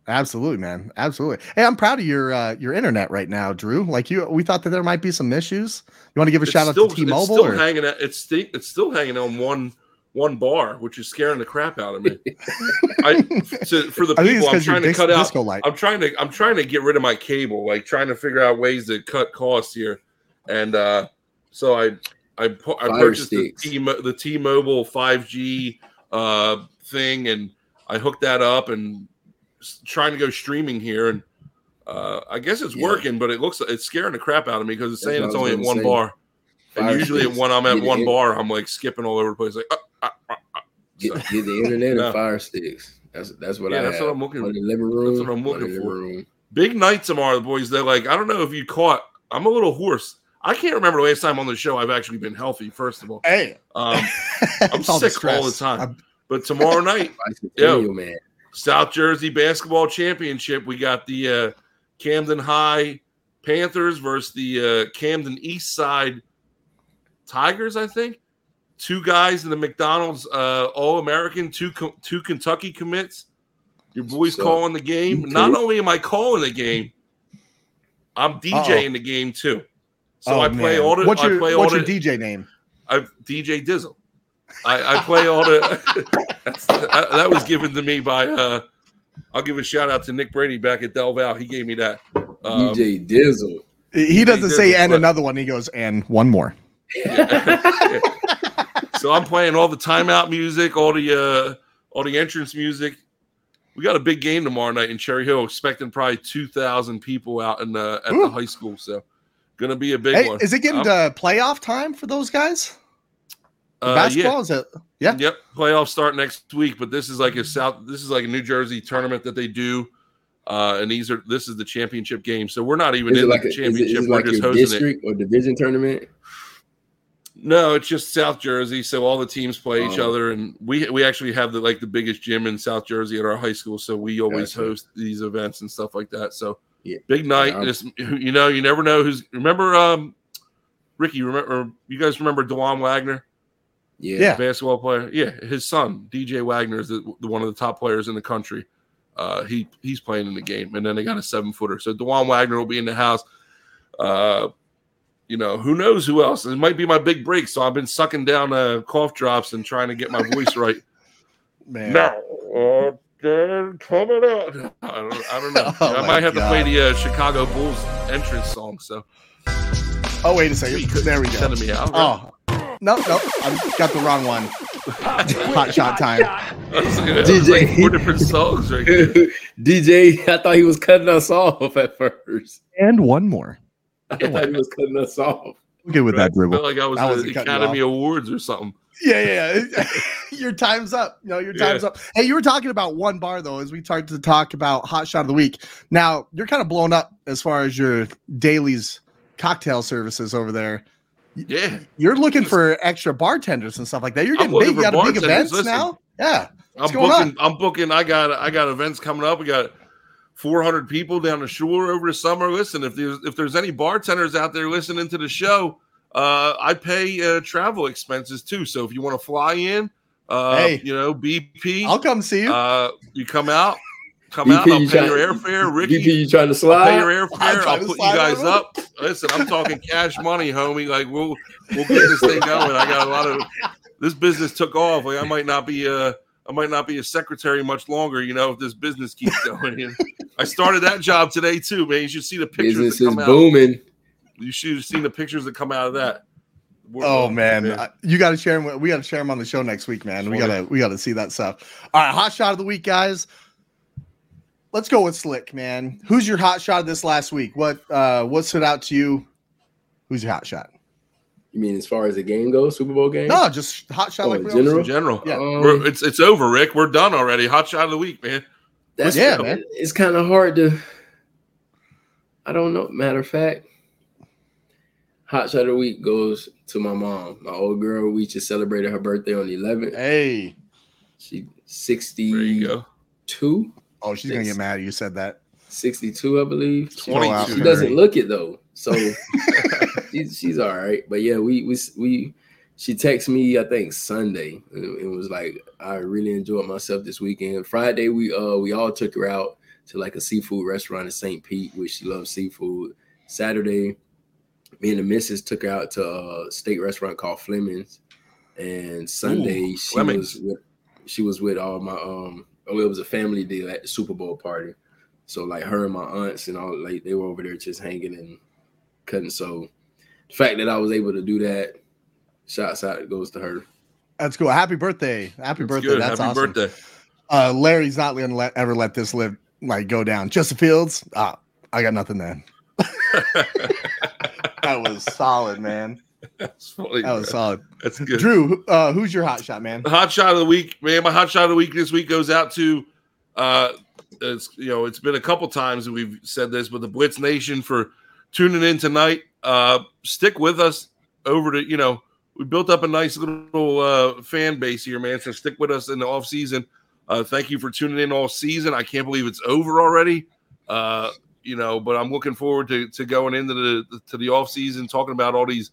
Absolutely, man. Absolutely. Hey, I'm proud of your uh, your internet right now, Drew. Like you, we thought that there might be some issues. You want to give a it's shout still, out to T-Mobile? It's still or? hanging. At, it's st- it's still hanging on one one bar, which is scaring the crap out of me. I to, for the [LAUGHS] people, I'm trying to cut out. Light. I'm trying to I'm trying to get rid of my cable, like trying to figure out ways to cut costs here and uh, so I I, I purchased the T the T Mobile 5G uh, thing, and I hooked that up and trying to go streaming here, and uh, I guess it's yeah. working, but it looks it's scaring the crap out of me because it's saying it's only at one say. bar, Fire and usually when I'm at one bar, I'm like skipping all over the place, like. Uh, uh, uh, uh. get, get, the internet and [LAUGHS] fire sticks. That's that's what yeah, I. That's have. what I'm looking. for. the living room. That's what I'm looking for. Big night tomorrow, boys. They're like, I don't know if you caught. I'm a little hoarse. I can't remember the last time on the show I've actually been healthy. First of all, hey, um, [LAUGHS] I'm sick all the time. I'm... But tomorrow [LAUGHS] night, yo, man. South Jersey basketball championship. We got the uh, Camden High Panthers versus the uh, Camden East Side Tigers. I think two guys in the McDonald's uh, All American, two two Kentucky commits. Your boys so, calling the game. Not only am I calling the game, I'm DJing Uh-oh. the game too. So oh, I play man. all the. What's your, play what's all your the, DJ name? I DJ Dizzle. I, I play all the. [LAUGHS] that, that was given to me by. uh I'll give a shout out to Nick Brady back at Del Val. He gave me that. Um, DJ Dizzle. He doesn't say and another one. He goes and one more. Yeah. [LAUGHS] so I'm playing all the timeout music, all the uh all the entrance music. We got a big game tomorrow night in Cherry Hill, expecting probably two thousand people out in the at Ooh. the high school. So Going to be a big hey, one. Is it getting um, to playoff time for those guys? Uh, basketball yeah. is it? Yeah. Yep. Playoffs start next week, but this is like a South. This is like a New Jersey tournament that they do, uh, and these are this is the championship game. So we're not even is in like the a, championship. Is it, is it we're like just hosting district it. or division tournament. No, it's just South Jersey. So all the teams play oh. each other, and we we actually have the like the biggest gym in South Jersey at our high school. So we always gotcha. host these events and stuff like that. So yeah. Big night. Yeah, you know, you never know who's. Remember, um, Ricky. Remember, you guys remember Dajuan Wagner? Yeah, basketball player. Yeah, his son DJ Wagner is the, the, one of the top players in the country. Uh, he he's playing in the game, and then they got a seven footer. So Dajuan Wagner will be in the house. Uh, you know, who knows who else? It might be my big break. So I've been sucking down uh, cough drops and trying to get my voice [LAUGHS] right. Man. Now, uh, coming out. [LAUGHS] I don't, I don't know. [LAUGHS] Oh I might have God. to play the uh, Chicago Bulls entrance song. So. Oh wait a second. There we go. Sending me out. Right? Oh no, no, I got the wrong one. Hot shot time. DJ, like four different songs right [LAUGHS] DJ, I thought he was cutting us off at first. And one more. I thought he was cutting us off. Good with right. that dribble. I felt like I was at the Academy Awards or something. Yeah, yeah. [LAUGHS] your time's up. No, your time's yeah. up. Hey, you were talking about one bar though, as we started to talk about hot shot of the week. Now you're kind of blown up as far as your dailies cocktail services over there. Yeah, you're looking for extra bartenders and stuff like that. You're getting big. You got big events Listen, now. Yeah, What's I'm booking. On? I'm booking. I got. I got events coming up. We got 400 people down the shore over the summer. Listen, if there's if there's any bartenders out there listening to the show, uh, I pay uh, travel expenses too. So if you want to fly in, uh, hey, you know, BP, I'll come see you. Uh, you come out, come BP, out. I'll pay trying, your airfare. Ricky, BP, you trying to slide? I'll pay your airfare. I'll put you guys up. Listen, I'm talking cash money, homie. Like we'll we'll get this thing going. I got a lot of this business took off. Like I might not be a I might not be a secretary much longer. You know, if this business keeps [LAUGHS] going. I started that job today too, man. You should see the pictures. Business is booming. You should have seen the pictures that come out of that. oh man, man. you got to share them. We got to share them on the show next week, man. We gotta we gotta see that stuff. All right, hot shot of the week, guys. Let's go with Slick, man. Who's your hot shot of this last week? What uh what stood out to you? Who's your hot shot? You mean as far as the game goes, Super Bowl game? No, just hot shot. Oh, like general. general. Yeah, um, it's it's over, Rick. We're done already. Hot shot of the week, man. That's yeah, man. It's kind of hard to. I don't know. Matter of fact, hot shot of the week goes to my mom, my old girl. We just celebrated her birthday on the 11th. Hey, she 60. There you go. Two. Oh, she's gonna get mad. You said that. 62, I believe. 22. She doesn't look it though, so [LAUGHS] she's, she's all right. But yeah, we we we she texted me I think Sunday. It was like I really enjoyed myself this weekend. Friday we uh we all took her out to like a seafood restaurant in St. Pete, which she loves seafood. Saturday, me and the missus took her out to a state restaurant called Fleming's, and Sunday Ooh, she Fleming's. was with she was with all my um oh it was a family deal at the Super Bowl party. So like her and my aunts and all like they were over there just hanging and cutting. So the fact that I was able to do that, shots out goes to her. That's cool. Happy birthday. Happy That's birthday. Good. That's Happy awesome. birthday. Uh Larry's not gonna let ever let this live like go down. Justin Fields, ah, I got nothing then. [LAUGHS] that was solid, man. That's funny. That was solid. That's good. Drew, uh, who's your hot shot, man? The hot shot of the week, man. My hot shot of the week this week goes out to uh it's you know, it's been a couple times that we've said this, but the Blitz Nation for tuning in tonight. Uh stick with us over to, you know, we built up a nice little uh fan base here, man. So stick with us in the off season. Uh thank you for tuning in all season. I can't believe it's over already. Uh you know, but I'm looking forward to, to going into the to the off season, talking about all these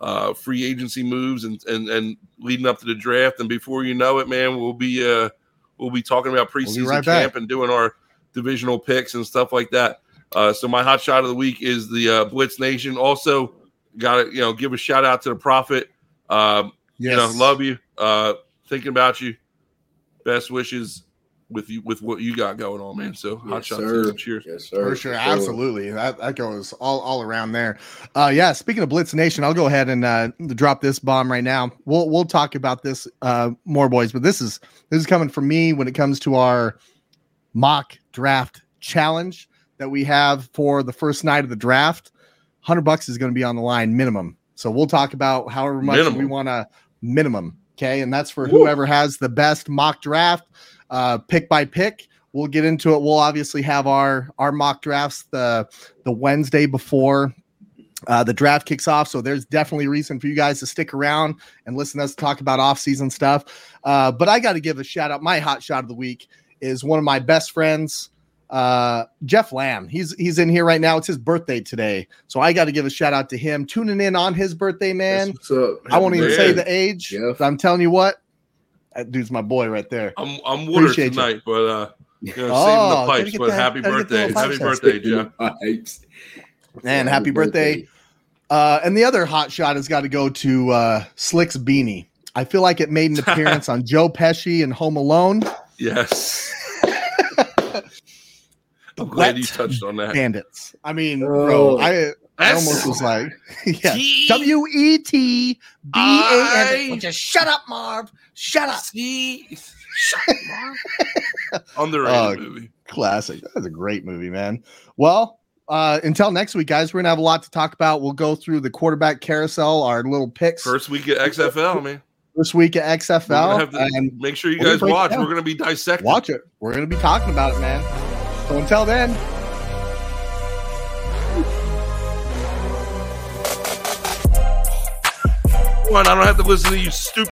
uh, free agency moves and, and and leading up to the draft. And before you know it, man, we'll be uh, we'll be talking about preseason we'll right camp back. and doing our divisional picks and stuff like that. Uh, so my hot shot of the week is the uh, Blitz Nation. Also, got to you know give a shout out to the Prophet. Um, yes. You know, love you. Uh, thinking about you. Best wishes with you with what you got going on, man. So hot yes, shot to you. Cheers. Yes, sir. For sure. Absolutely. That, that goes all, all around there. Uh yeah, speaking of Blitz Nation, I'll go ahead and uh drop this bomb right now. We'll we'll talk about this uh more boys, but this is this is coming from me when it comes to our mock draft challenge that we have for the first night of the draft. 100 bucks is going to be on the line minimum. So we'll talk about however much minimum. we want to minimum, okay? And that's for Woo. whoever has the best mock draft uh, pick by pick. We'll get into it. We'll obviously have our our mock drafts the the Wednesday before uh, the draft kicks off. So there's definitely a reason for you guys to stick around and listen to us talk about off-season stuff. Uh, but I got to give a shout out. My hot shot of the week is one of my best friends, uh, Jeff Lamb. He's he's in here right now. It's his birthday today, so I got to give a shout out to him. Tuning in on his birthday, man. I won't even say the age. I'm telling you what, that dude's my boy right there. I'm I'm water Appreciate tonight, you. but uh, you know, oh, saving the pipes. But that, happy birthday, happy birthday, Jeff. [LAUGHS] Man, happy birthday. birthday. Uh, and the other hot shot has got to go to uh, Slick's beanie. I feel like it made an [LAUGHS] appearance on Joe Pesci and Home Alone. Yes. [LAUGHS] I'm glad you touched on that. Bandits. I mean, oh. bro, I I almost was like, [LAUGHS] yeah. W E T B A N. Just shut up, Marv. Shut up. Shut up, Marv. [LAUGHS] Underrated uh, movie. Classic. That's a great movie, man. Well, uh, until next week, guys, we're gonna have a lot to talk about. We'll go through the quarterback carousel, our little picks. First week at XFL, man. First week at XFL. and make sure you guys watch. We're gonna be dissecting. Watch it. We're gonna be talking about it, man. So until then. One. I don't have to listen to you stupid.